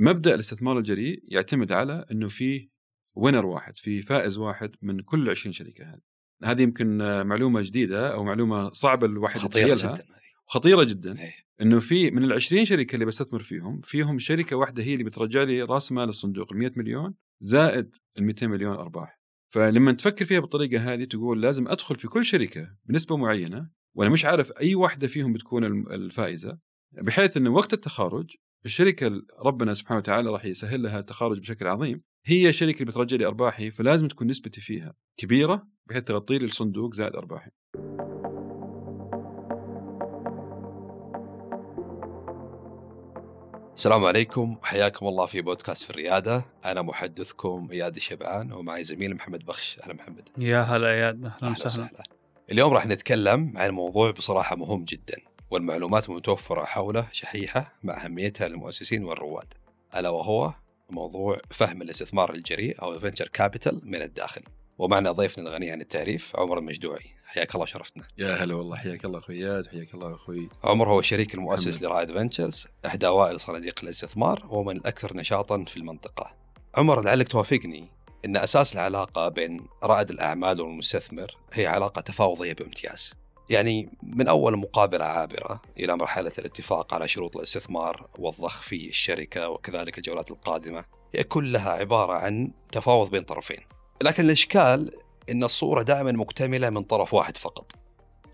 مبدأ الاستثمار الجريء يعتمد على إنه في وينر واحد في فائز واحد من كل 20 شركة هذه. هذه يمكن معلومة جديدة أو معلومة صعبة الواحد خطيرة جدا خطيرة جدا. إنه في من ال 20 شركة اللي بستثمر فيهم فيهم شركة واحدة هي اللي بترجع لي رأس مال الصندوق ال 100 مليون زائد ال 200 مليون أرباح. فلما تفكر فيها بالطريقة هذه تقول لازم أدخل في كل شركة بنسبة معينة وأنا مش عارف أي واحدة فيهم بتكون الفائزة بحيث انه وقت التخارج الشركة ربنا سبحانه وتعالى راح يسهل لها التخارج بشكل عظيم. هي الشركة اللي بترجع لي أرباحي فلازم تكون نسبتي فيها كبيرة بحيث تغطي لي الصندوق زائد أرباحي. السلام عليكم. حياكم الله في بودكاست في الريادة. أنا محدثكم إياد الشبعان ومعي زميل محمد بخش. أهلا محمد. يا هلا إياد. أهلا وسهلا. اليوم راح نتكلم عن موضوع بصراحة مهم جدا. والمعلومات المتوفرة حوله شحيحة مع أهميتها للمؤسسين والرواد ألا وهو موضوع فهم الاستثمار الجريء أو ال venture capital من الداخل. ومعنا ضيفنا الغني عن التعريف عمر المجدوعي. حياك الله شرفتنا. يا هلا والله حياك الله أخوي اياد حياك الله أخوي. عمر هو الشريك المؤسس لرائد Ventures احدى أوائل صناديق الاستثمار ومن الأكثر نشاطا في المنطقة. عمر لعلك توافقني إن أساس العلاقة بين رائد الأعمال والمستثمر هي علاقة تفاوضية بامتياز. يعني من أول مقابلة عابرة إلى مرحلة الاتفاق على شروط الاستثمار والضخ في الشركة وكذلك الجولات القادمة هي كلها عبارة عن تفاوض بين طرفين لكن الإشكال إن الصورة دائما مكتملة من طرف واحد فقط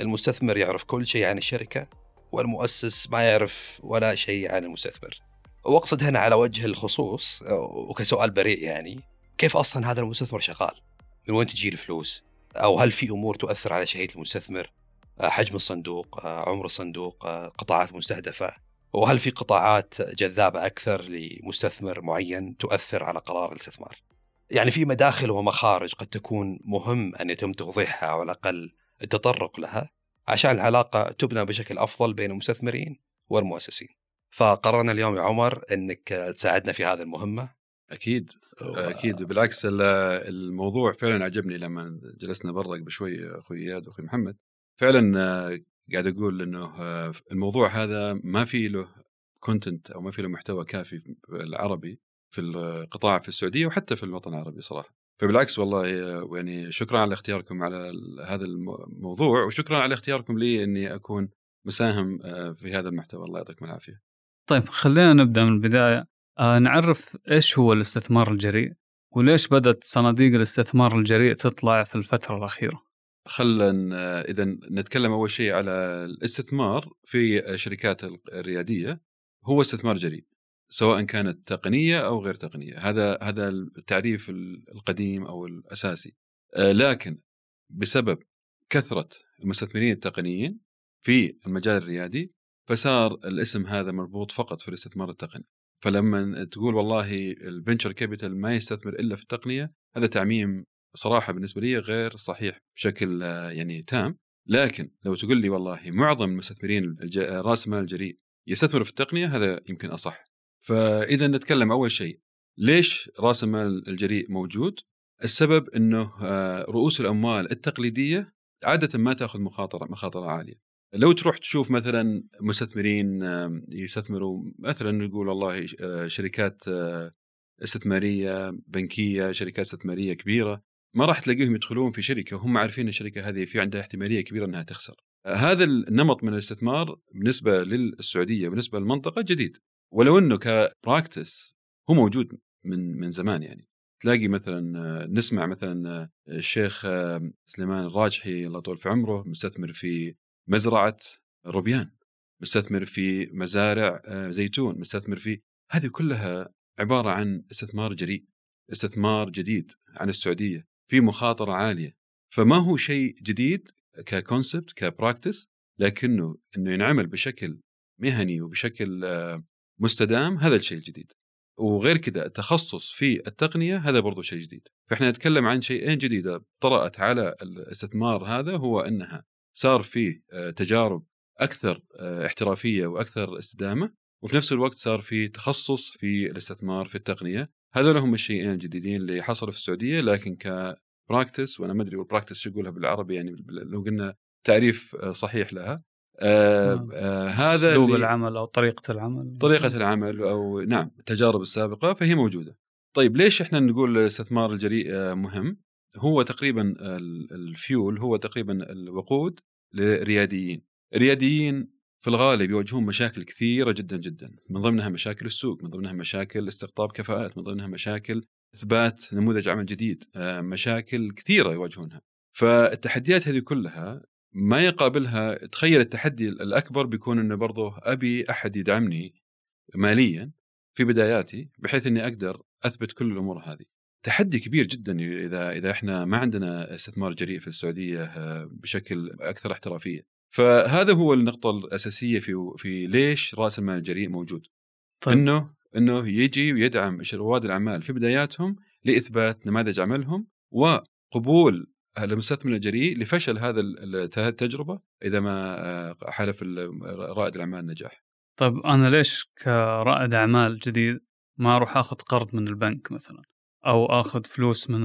المستثمر يعرف كل شيء عن الشركة والمؤسس ما يعرف ولا شيء عن المستثمر وأقصد هنا على وجه الخصوص وكسؤال بريء يعني كيف أصلا هذا المستثمر شغال؟ من وين تجي الفلوس؟ أو هل في أمور تؤثر على شهية المستثمر؟ حجم الصندوق، عمر الصندوق، قطاعات مستهدفة، وهل في قطاعات جذابة أكثر لمستثمر معين تؤثر على قرار الاستثمار؟ يعني في مداخل ومخارج قد تكون مهم أن يتم توضيحها أو على الأقل التطرق لها عشان العلاقة تبنى بشكل أفضل بين المستثمرين والمؤسسين. فقررنا اليوم يا عمر إنك تساعدنا في هذه المهمة. أكيد. أكيد بالعكس الموضوع فعلا عجبني لما جلسنا برا بشوي أخوي إياد وأخوي محمد. فعلا قاعد أقول إنه الموضوع هذا ما في له content أو ما في له محتوى كافي بالعربي في القطاع في السعودية وحتى في الوطن العربي صراحة فبالعكس والله يعني شكرا على اختياركم على هذا الموضوع وشكرا على اختياركم لي إني أكون مساهم آه، في هذا المحتوى الله يعطيكم العافية. طيب خلينا نبدأ من البداية آه نعرف إيش هو الاستثمار الجريء وليش بدأت صناديق الاستثمار الجريء تطلع في الفترة الأخيرة؟ خلينا إذا نتكلم أول شيء على الاستثمار في الشركات الريادية هو استثمار جريء. سواء كانت تقنية أو غير تقنية هذا هذا التعريف القديم أو الأساسي آه، لكن بسبب كثرة المستثمرين التقنيين في المجال الريادي فصار الاسم هذا مربوط فقط في الاستثمار التقني فلما تقول والله ال venture capital ما يستثمر إلا في التقنية هذا تعميم صراحة بالنسبة لي غير صحيح بشكل آه، يعني تام لكن لو تقول لي والله معظم المستثمرين رأس مال الجريء يستثمروا في التقنية هذا يمكن أصح فإذا نتكلم أول شيء ليش رأس المال الجريء موجود؟ السبب إنه آه، رؤوس الأموال التقليدية عادة ما تأخذ مخاطرة مخاطرة عالية. لو تروح تشوف مثلا مستثمرين يستثمروا مثلا نقول والله آه، شركات آه، استثمارية بنكية، شركات استثمارية كبيرة ما راح تلاقيهم يدخلون في شركة وهم عارفين الشركة هذه في عندها احتمالية كبيرة إنها تخسر. هذا النمط من الاستثمار بالنسبة للسعودية بالنسبة للمنطقة جديد. ولو إنه كبراكتس هو موجود من من زمان يعني. تلاقي مثلا نسمع مثلا الشيخ سليمان الراجحي الله يطول في عمره مستثمر في مزرعة روبيان مستثمر في مزارع زيتون مستثمر في هذه كلها عبارة عن استثمار جريء استثمار جديد عن السعودية. في مخاطرة عالية. فما هو شيء جديد ككونسبت كبراكتس لكنه إنه ينعمل بشكل مهني وبشكل مستدام هذا الشيء الجديد. وغير كذا التخصص في التقنية هذا برضو شيء جديد. فإحنا نتكلم عن شيئين جديده طرأت على الاستثمار هذا هو إنها صار فيه آه، تجارب أكثر آه، احترافية وأكثر استدامة وفي نفس الوقت صار في تخصص في الاستثمار في التقنية هذول هم الشيئين الجديدين اللي حصلوا في السعودية لكن ك practice وأنا ما أدري ال practice شو يقولها بالعربي يعني لو قلنا تعريف آه، صحيح لها. آه نعم. آه هذا أسلوب العمل أو طريقة العمل. طريقة العمل أو نعم التجارب السابقة فهي موجودة. طيب ليش إحنا نقول الاستثمار الجريء آه، مهم؟ هو تقريبا الفيول هو تقريبا الوقود للرياديين الرياديين في الغالب يواجهون مشاكل كثيرة جدا جدا من ضمنها مشاكل السوق من ضمنها مشاكل استقطاب كفاءات من ضمنها مشاكل إثبات نموذج عمل جديد آه، مشاكل كثيرة يواجهونها فالتحديات هذه كلها ما يقابلها تخيل التحدي الأكبر بيكون إنه برضه أبي أحد يدعمني ماليا في بداياتي بحيث إني أقدر أثبت كل الأمور هذه. تحدي كبير جدا إذا إذا إحنا ما عندنا استثمار جريء في السعودية آه، بشكل أكثر احترافية. فهذا هو النقطة الأساسية في في ليش رأس المال الجريء موجود. طيب. إنه إنه يجي ويدعم رواد الأعمال في بداياتهم لإثبات نماذج عملهم وقبول المستثمر الجريء لفشل هذا التجربة إذا ما آه، حلف رائد الأعمال النجاح. طيب أنا ليش كرائد أعمال جديد ما أروح آخذ قرض من البنك مثلا أو آخذ فلوس من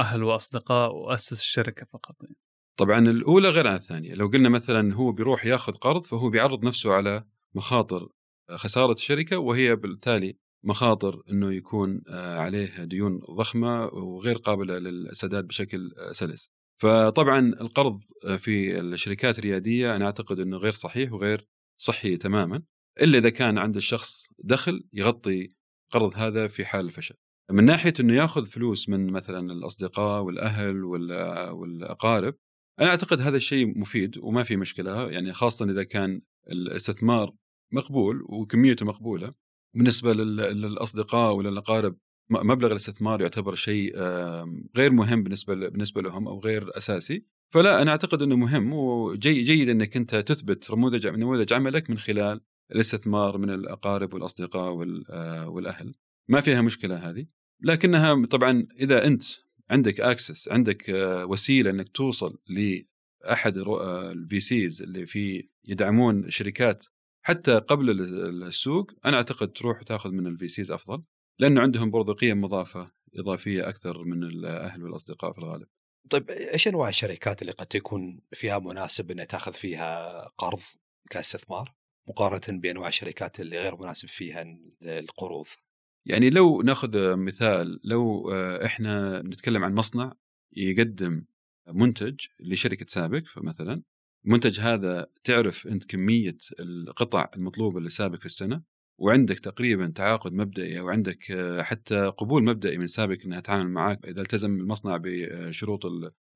أهل وأصدقاء وأسس الشركة فقط يعني. طبعا الأولى غير عن الثانية لو قلنا مثلا هو بيروح ياخذ قرض فهو بيعرض نفسه على مخاطر خسارة الشركة وهي بالتالي مخاطر إنه يكون آه، عليه ديون ضخمة وغير قابلة للسداد بشكل آه، سلس. فطبعا القرض آه، في الشركات الريادية أنا أعتقد إنه غير صحيح وغير صحي تماما إلا إذا كان عند الشخص دخل يغطي قرض هذا في حال الفشل. من ناحية إنه ياخذ فلوس من مثلا الأصدقاء والأهل والأقارب أنا أعتقد هذا الشيء مفيد وما في مشكلة يعني خاصه إذا كان الاستثمار مقبول وكميته مقبولة. بالنسبة للأصدقاء وللاقارب مبلغ الاستثمار يعتبر شيء غير مهم بالنسبة بالنسبة لهم أو غير أساسي. فلا أنا أعتقد إنه مهم وجيد جيد إنك أنت تثبت نموذج نموذج عملك من خلال الاستثمار من الأقارب والأصدقاء آه، والأهل. ما فيها مشكلة هذه. لكنها طبعا إذا أنت عندك access عندك آه، وسيلة إنك توصل لاحد ال VCs اللي في يدعمون شركات حتى قبل السوق أنا أعتقد تروح تاخذ من ال VCs أفضل لأنه عندهم برضو قيم مضافة إضافية أكثر من الاهل والأصدقاء في الغالب. طيب إيش أنواع الشركات اللي قد تكون فيها مناسب إنها تأخذ فيها قرض كاستثمار مقارنة بأنواع الشركات اللي غير مناسب فيها القروض؟ يعني لو ناخذ مثال لو آه، إحنا نتكلم عن مصنع يقدم منتج لشركة سابق مثلا المنتج هذا تعرف أنت كمية القطع المطلوبة لسابق في السنة وعندك تقريبا تعاقد مبدئي أو عندك آه، حتى قبول مبدئي من سابق إنها تتعامل معك إذا التزم المصنع بشروط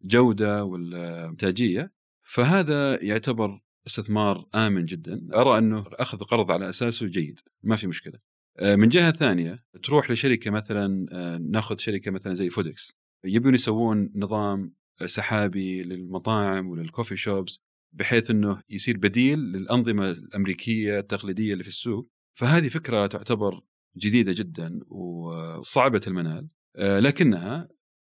الجودة والإنتاجية فهذا يعتبر استثمار آمن جدا. أرى أنه أخذ قرض على أساسه جيد ما في مشكلة. من جهة ثانية تروح لشركة مثلا آه، ناخذ شركة مثلا زي فودكس يبون يسوون نظام سحابي للمطاعم وللكوفي شوبس بحيث إنه يصير بديل للأنظمة الأمريكية التقليدية اللي في السوق. فهذه فكرة تعتبر جديدة جدا وصعبة المنال. آه، لكنها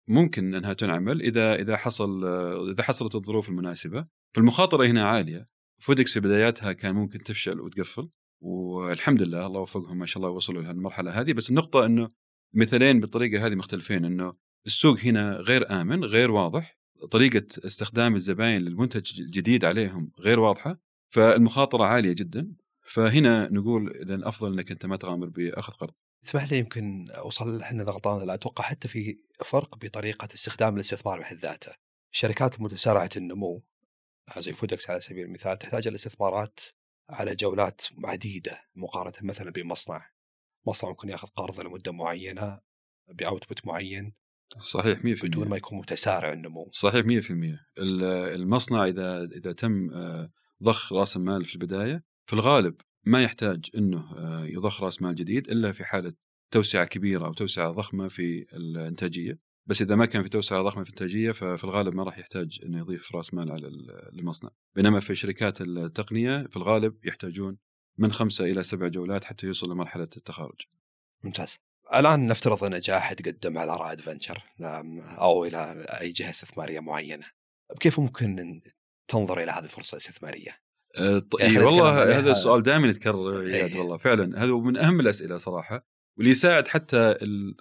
ممكن إنها تنعمل إذا إذا حصل إذا حصلت الظروف المناسبة. فالمخاطرة هنا عالية. فودكس في بداياتها كان ممكن تفشل وتقفل. والحمد لله الله وفقهم ما شاء الله وصلوا لهالمرحله هذه بس النقطة إنه مثالين بالطريقة هذه مختلفين إنه السوق هنا غير آمن غير واضح طريقة استخدام الزباين للمنتج الجديد عليهم غير واضحة فالمخاطرة عالية جدا فهنا نقول اذا أفضل إنك أنت ما تغامر بأخذ قرض. اسمح لي يمكن أوصل إحنا غلطان لا أتوقع حتى في فرق بطريقة استخدام الاستثمار بحد ذاته. الشركات المتسارعه النمو زي فودكس على سبيل المثال تحتاج الاستثمارات على جولات عديدة مقارنة مثلا بمصنع. مصنع ممكن ياخذ قرض لمدة معينة باوتبوت معين صحيح 100% بدون ما يكون متسارع النمو. صحيح 100% المصنع إذا إذا تم آه، ضخ رأس المال في البداية في الغالب ما يحتاج إنه آه، يضخ رأس مال جديد إلا في حالة توسعة كبيرة أو توسعة ضخمة في الإنتاجية. بس إذا ما كان في توسعة ضخمة في الانتاجيه ففي الغالب ما راح يحتاج إنه يضيف رأس مال على المصنع. بينما في شركات التقنية في الغالب يحتاجون من خمسة إلى سبع جولات حتى يوصل لمرحلة التخارج. ممتاز. الآن نفترض أن جاء احد قدم على رائد فنشر أو إلى أي جهة استثمارية معينة. كيف ممكن تنظر إلى هذه الفرصة الاستثمارية؟ أه يعني والله هذا السؤال دائما يتكرر اياد إيه. والله فعلا هذا من أهم الأسئلة صراحة. واللي يساعد حتى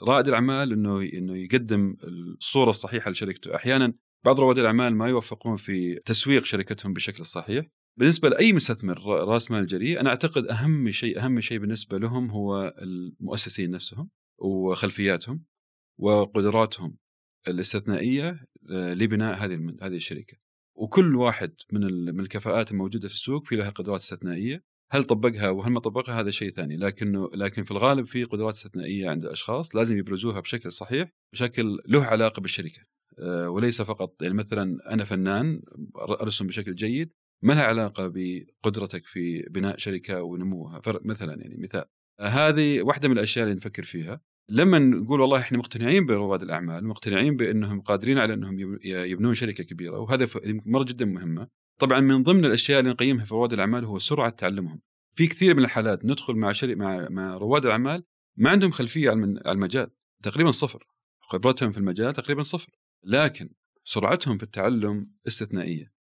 رائد الأعمال إنه إنه يقدم الصورة الصحيحة لشركته. أحيانا بعض رواد الأعمال ما يوفقون في تسويق شركتهم بشكل صحيح. بالنسبة لأي مستثمر رأس مال جريء أنا أعتقد أهم شيء أهم شيء بالنسبة لهم هو المؤسسين نفسهم وخلفياتهم وقدراتهم الاستثنائية آه، لبناء هذه هذه الشركة. وكل واحد من من الكفاءات الموجودة في السوق في لها قدرات استثنائية. هل طبقها وهل ما طبقها هذا شيء ثاني. لكنه لكن في الغالب في قدرات استثنائية عند الأشخاص لازم يبرزوها بشكل صحيح بشكل له علاقة بالشركة. آه، وليس فقط يعني مثلا أنا فنان أرسم بشكل جيد ما لها علاقة بقدرتك في بناء شركة ونموها؟ مثلا يعني مثال. هذه واحدة من الأشياء اللي نفكر فيها. لما نقول والله إحنا مقتنعين برواد الأعمال مقتنعين بأنهم قادرين على أنهم يبنون شركة كبيرة وهذا مره جدا مهمة. طبعا من ضمن الأشياء اللي نقيمها في رواد الأعمال هو سرعة تعلمهم. في كثير من الحالات ندخل مع شركه مع مع رواد الأعمال ما عندهم خلفية على المجال تقريبا صفر. خبرتهم في المجال تقريبا صفر. لكن سرعتهم في التعلم استثنائية.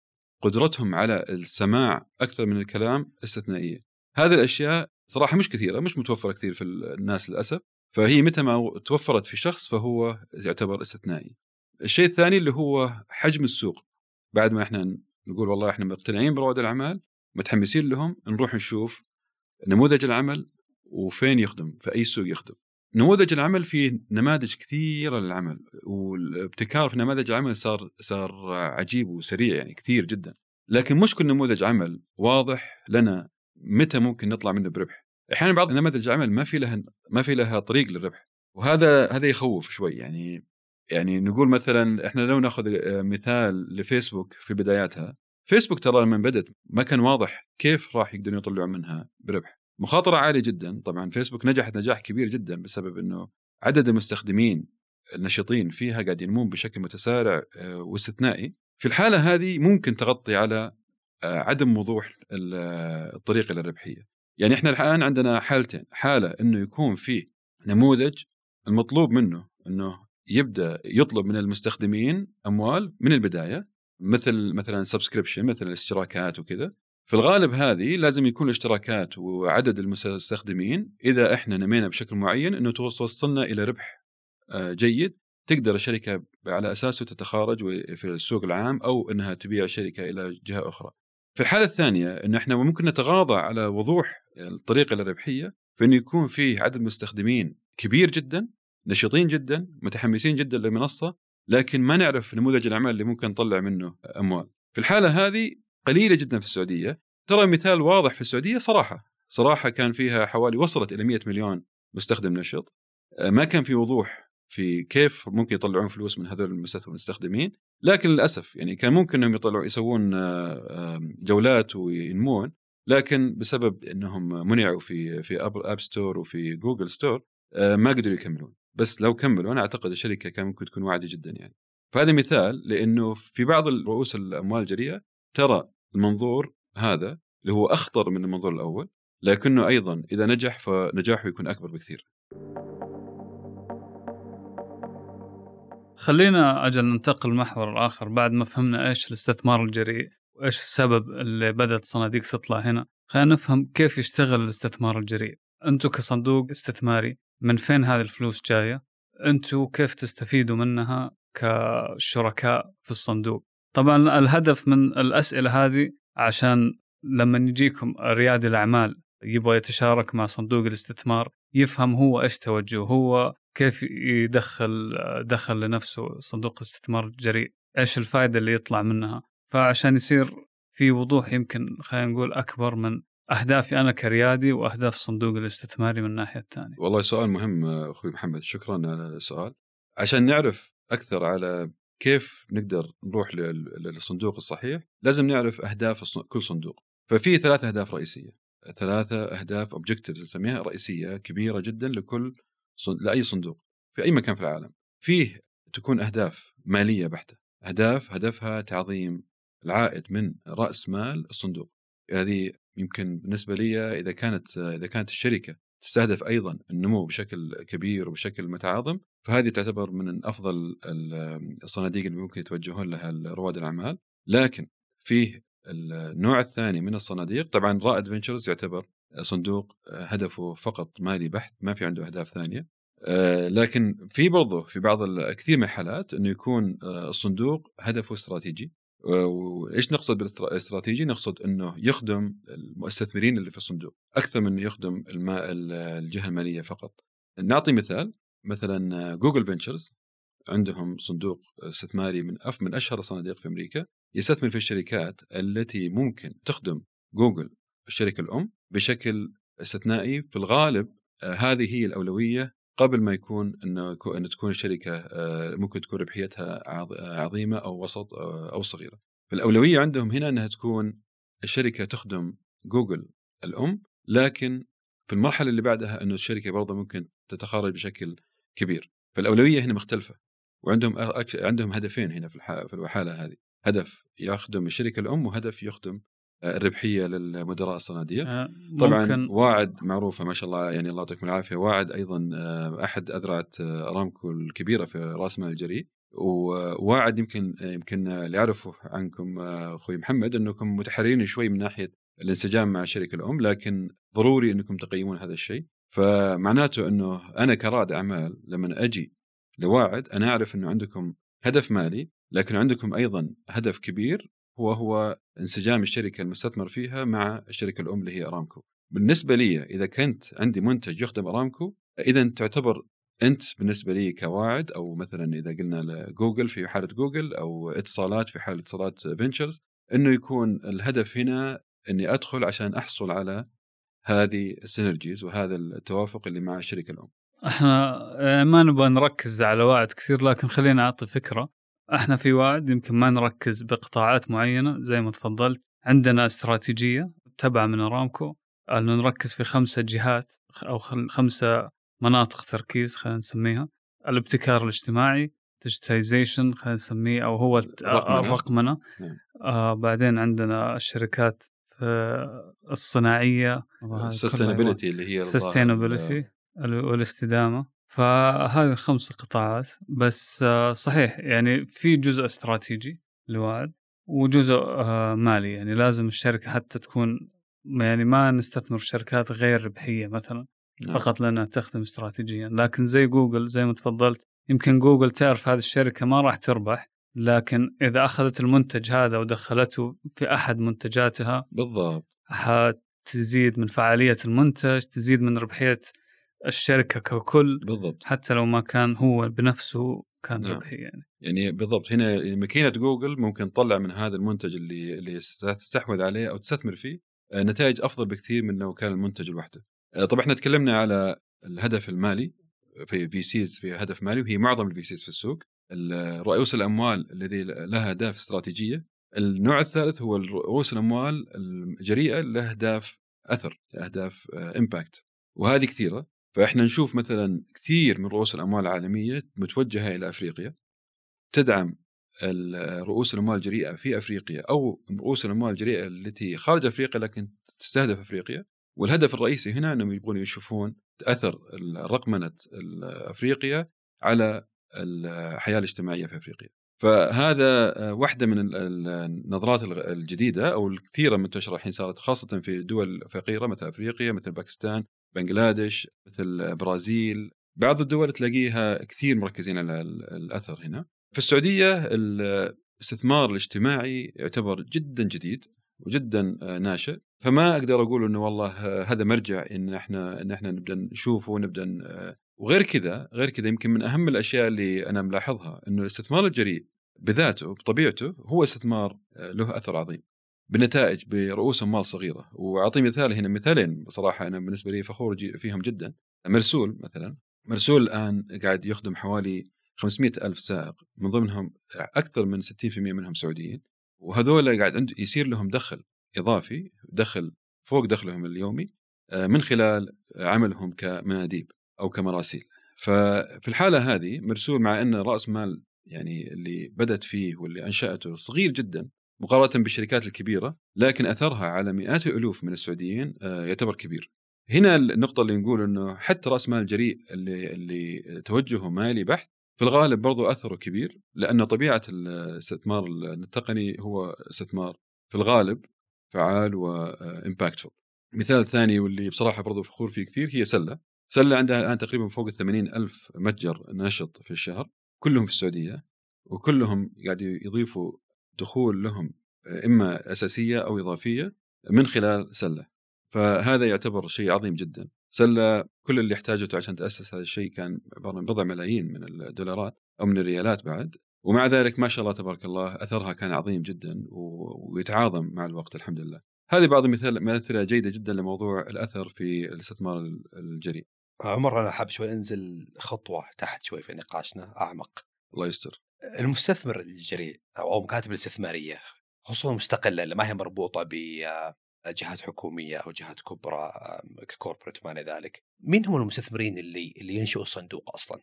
قدرتهم على السماع أكثر من الكلام استثنائية. هذه الأشياء صراحة مش كثيرة مش متوفرة كثير في الناس للأسف. فهي متى ما توفرت في شخص فهو يعتبر استثنائي. الشيء الثاني اللي هو حجم السوق. بعد ما إحنا نقول والله إحنا مقتنعين برواد الأعمال متحمسين لهم نروح نشوف نموذج العمل وفين يخدم في أي سوق يخدم. نموذج العمل في نماذج كثيرة للعمل والابتكار في نماذج العمل صار صار عجيب وسريع يعني كثير جدا. لكن مش كل نموذج عمل واضح لنا متى ممكن نطلع منه بربح. أحيانا بعض نماذج العمل ما في لها ما في لها طريق للربح وهذا هذا يخوف شوي يعني يعني نقول مثلا إحنا لو نأخذ مثال لفيسبوك في بداياتها فيسبوك ترى لما بدت ما كان واضح كيف راح يقدرون يطلعوا منها بربح. مخاطرة عالية جدا. طبعا فيسبوك نجحت نجاح كبير جدا بسبب إنه عدد المستخدمين النشيطين فيها قاعد ينمون بشكل متسارع آه، واستثنائي. في الحالة هذه ممكن تغطي على آه، عدم وضوح الطريق إلى الربحية. يعني إحنا الآن عندنا حالتين. حالة إنه يكون في نموذج المطلوب منه إنه يبدأ يطلب من المستخدمين أموال من البداية مثل مثلا سبسكريبشن مثل الاشتراكات وكذا في الغالب هذه لازم يكون الاشتراكات وعدد المستخدمين إذا إحنا نمينا بشكل معين إنه توصلنا إلى ربح آه، جيد تقدر الشركة على أساسه تتخارج في السوق العام أو إنها تبيع الشركة إلى جهة أخرى. في الحالة الثانية إن إحنا ممكن نتغاضى على وضوح الطريق إلى الربحيه فانه يكون فيه عدد مستخدمين كبير جدا نشيطين جدا متحمسين جدا للمنصة لكن ما نعرف نموذج الأعمال اللي ممكن نطلع منه أموال. في الحالة هذه قليلة جدا في السعودية. ترى مثال واضح في السعودية صراحة. صراحة كان فيها حوالي وصلت إلى 100 مليون مستخدم نشط. آه، ما كان في وضوح في كيف ممكن يطلعون فلوس من هذول المستخدمين. لكن للأسف يعني كان ممكن إنهم يطلعوا يسوون آه، جولات وينمون. لكن بسبب إنهم منعوا في في App Store وفي Google Store آه، ما قدروا يكملون. بس لو كملوا أنا أعتقد الشركة كان ممكن تكون واعدة جدا يعني فهذا مثال لأنه في بعض رؤوس الأموال الجريئة ترى المنظور هذا اللي هو أخطر من المنظور الأول لكنه أيضا إذا نجح فنجاحه يكون أكبر بكثير. خلينا أجل ننتقل المحور الآخر بعد ما فهمنا إيش الاستثمار الجريء وإيش السبب اللي بدأت صناديق تطلع هنا، خلينا نفهم كيف يشتغل الاستثمار الجريء. أنتم كصندوق استثماري من فين هذه الفلوس جاية؟ أنتم كيف تستفيدوا منها كشركاء في الصندوق؟ طبعا الهدف من الأسئلة هذه عشان لما يجيكم ريادي الأعمال يبغى يتشارك مع صندوق الاستثمار يفهم هو إيش توجهه هو كيف يدخل دخل لنفسه صندوق استثمار جريء إيش الفائدة اللي يطلع منها فعشان يصير في وضوح يمكن خلينا نقول أكبر من أهدافي أنا كريادي وأهداف الصندوق الاستثماري من الناحية الثانية. والله سؤال مهم أخوي محمد. شكرا على السؤال. عشان نعرف أكثر على كيف نقدر نروح للصندوق الصحيح لازم نعرف أهداف كل صندوق. ففي ثلاث أهداف رئيسية. ثلاثة أهداف اوبجكتيفز نسميها رئيسية كبيرة جدا لكل صند... لأي صندوق. في أي مكان في العالم. فيه تكون أهداف مالية بحتة. أهداف هدفها تعظيم العائد من رأس مال الصندوق. هذه يمكن بالنسبة لي إذا كانت إذا كانت الشركة تستهدف أيضا النمو بشكل كبير وبشكل متعاظم فهذه تعتبر من أفضل الصناديق اللي ممكن يتوجهون لها رواد الأعمال. لكن فيه النوع الثاني من الصناديق طبعا رائد فينشرز يعتبر صندوق هدفه فقط مالي بحت ما في عنده أهداف ثانية. آه، لكن في برضه في بعض كثير من الحالات إنه يكون آه، الصندوق هدفه استراتيجي. وإيش نقصد بالاستراتيجي؟ نقصد إنه يخدم المستثمرين اللي في الصندوق أكثر من إنه يخدم الجهة المالية فقط. نعطي مثال مثلا Google Ventures عندهم صندوق استثماري من أف من أشهر الصناديق في أمريكا يستثمر في الشركات التي ممكن تخدم جوجل الشركة الأم بشكل استثنائي في الغالب آه، هذه هي الأولوية قبل ما يكون انه إن تكون الشركة آه، ممكن تكون ربحيتها عظيمة أو وسط آه، أو صغيرة. فالأولوية عندهم هنا إنها تكون الشركة تخدم جوجل الأم لكن في المرحلة اللي بعدها إنه الشركة برضه ممكن تتخرج بشكل كبير. فالأولوية هنا مختلفة وعندهم عندهم هدفين هنا في الحالة هذه، هدف يخدم الشركة الأم وهدف يخدم الربحية للمدراء الصناديق آه طبعا. واعد معروفة ما شاء الله يعني الله يعطيكم العافية واعد أيضا آه، أحد أذرعة آه، أرامكو الكبيرة في رأس مال الجريء وواعد يمكن يمكن اللي يعرفوا عنكم أخوي محمد أنكم متحررين شوي من ناحية الانسجام مع الشركة الأم لكن ضروري أنكم تقيمون هذا الشيء فمعناته أنه أنا كرائد اعمال لما أجي لواعد أنا أعرف أنه عندكم هدف مالي لكن عندكم أيضا هدف كبير وهو انسجام الشركة المستثمر فيها مع الشركة الأم اللي هي أرامكو. بالنسبة لي إذا كنت عندي منتج يخدم أرامكو إذا تعتبر أنت بالنسبة لي كـ واعد أو مثلا إذا قلنا لجوجل في حالة جوجل أو اتصالات في حالة اتصالات Ventures إنه يكون الهدف هنا إني أدخل عشان أحصل على هذه ال synergies وهذا التوافق اللي مع الشركة الأم. إحنا آه، ما نبغى نركز على واعد كثير لكن خلينا أعطي فكرة إحنا في واعد يمكن ما نركز بقطاعات معينة زي ما تفضلت. عندنا استراتيجية تبع من أرامكو إنه نركز في خمسة جهات أو خمسة مناطق تركيز خلينا نسميها. الابتكار الاجتماعي digitization خلينا نسميه أو هو الرقمنة. نعم. آه بعدين عندنا الشركات الصناعية ال sustainability اللي هي ال sustainability والاستدامة. فهذه خمس قطاعات بس آه، صحيح يعني في جزء استراتيجي لوعد وجزء آه، مالي يعني لازم الشركة حتى تكون يعني ما نستثمر في شركات غير ربحية مثلا نعم. فقط لأنها تخدم استراتيجيا لكن زي جوجل زي ما تفضلت يمكن جوجل تعرف هذه الشركة ما راح تربح لكن إذا أخذت المنتج هذا ودخلته في أحد منتجاتها بالضبط حتزيد من فعالية المنتج تزيد من ربحية الشركة ككل بالضبط. حتى لو ما كان هو بنفسه كان نعم. ربحي يعني. يعني بالضبط. هنا ماكينة جوجل ممكن تطلع من هذا المنتج اللي اللي تستحوذ عليه أو تستثمر فيه آه، نتائج أفضل بكثير من لو كان المنتج لوحده. آه، طبعا إحنا تكلمنا على الهدف المالي في VCs في هدف مالي وهي معظم ال VCs في السوق. رؤوس الأموال الذي لها أهداف استراتيجية. النوع الثالث هو رؤوس الأموال الجريئة لها اهداف أثر اهداف impact آه، وهذه كثيرة. فإحنا نشوف مثلا كثير من رؤوس الأموال العالمية متوجهة إلى أفريقيا تدعم رؤوس الأموال الجريئة في أفريقيا أو رؤوس الأموال الجريئة التي خارج أفريقيا لكن تستهدف أفريقيا والهدف الرئيسي هنا إنهم يبغون يشوفون اثر رقمنة أفريقيا على الحياة الاجتماعية في أفريقيا. فهذا واحدة من النظرات الجديدة أو الكثيرة منتشره الحين صارت خاصة في دول فقيرة مثل أفريقيا مثل باكستان بنغلاديش مثل البرازيل بعض الدول تلاقيها كثير مركزين على الأثر هنا. في السعودية الاستثمار الاجتماعي يعتبر جدا جديد وجدا ناشئ. فما أقدر أقول إنه والله هذا مرجع إن إحنا إن إحنا نبدأ نشوفه ونبدأ وغير كذا غير كذا يمكن من أهم الأشياء اللي أنا ملاحظها إنه الاستثمار الجريء بذاته بطبيعته هو استثمار له أثر عظيم. بنتائج برؤوس اموال صغيرة. وأعطي مثال هنا مثالين بصراحة أنا بالنسبة لي فخور فيهم جدا. مرسول مثلا. مرسول الآن قاعد يخدم حوالي 500 ألف سائق من ضمنهم أكثر من 60% منهم سعوديين. وهذول قاعد عند يصير لهم دخل إضافي دخل فوق دخلهم اليومي آه، من خلال عملهم كمناديب أو كمراسيل. ففي الحالة هذه مرسول مع أن رأس مال يعني اللي بدت فيه واللي أنشأته صغير جدا مقارنة بالشركات الكبيرة لكن أثرها على مئات الألوف من السعوديين آه، يعتبر كبير. هنا النقطة اللي نقول إنه حتى رأس مال جريء اللي اللي توجهه مالي بحت في الغالب برضو أثره كبير لأنه طبيعة الاستثمار التقني هو استثمار في الغالب فعال وامباكتفul. مثال ثاني واللي بصراحة برضو فخور فيه كثير هي سلة. سلة عندها الآن تقريبا فوق ال 80 ألف متجر نشط في الشهر كلهم في السعودية وكلهم قاعد يضيفوا دخول لهم إما أساسية أو إضافية من خلال سلة فهذا يعتبر شيء عظيم جدا سلة كل اللي احتاجته عشان تأسس هذا الشيء كان عبارة عن بضع ملايين من الدولارات أو من الريالات بعد ومع ذلك ما شاء الله تبارك الله أثرها كان عظيم جدا ويتعاظم مع الوقت الحمد لله. هذه بعض المثال امثله جيدة جدا لموضوع الأثر في الاستثمار الجريء. عمر أنا حاب شوي أنزل خطوة تحت شوي في نقاشنا أعمق. الله يستر. المستثمر الجريء أو مكاتب الاستثمارية خصوصا مستقلة اللي ما هي مربوطة بجهات حكومية أو جهات كبرى ككوربريت وما إلى ذلك، مين هم المستثمرين اللي اللي ينشئوا الصندوق أصلا؟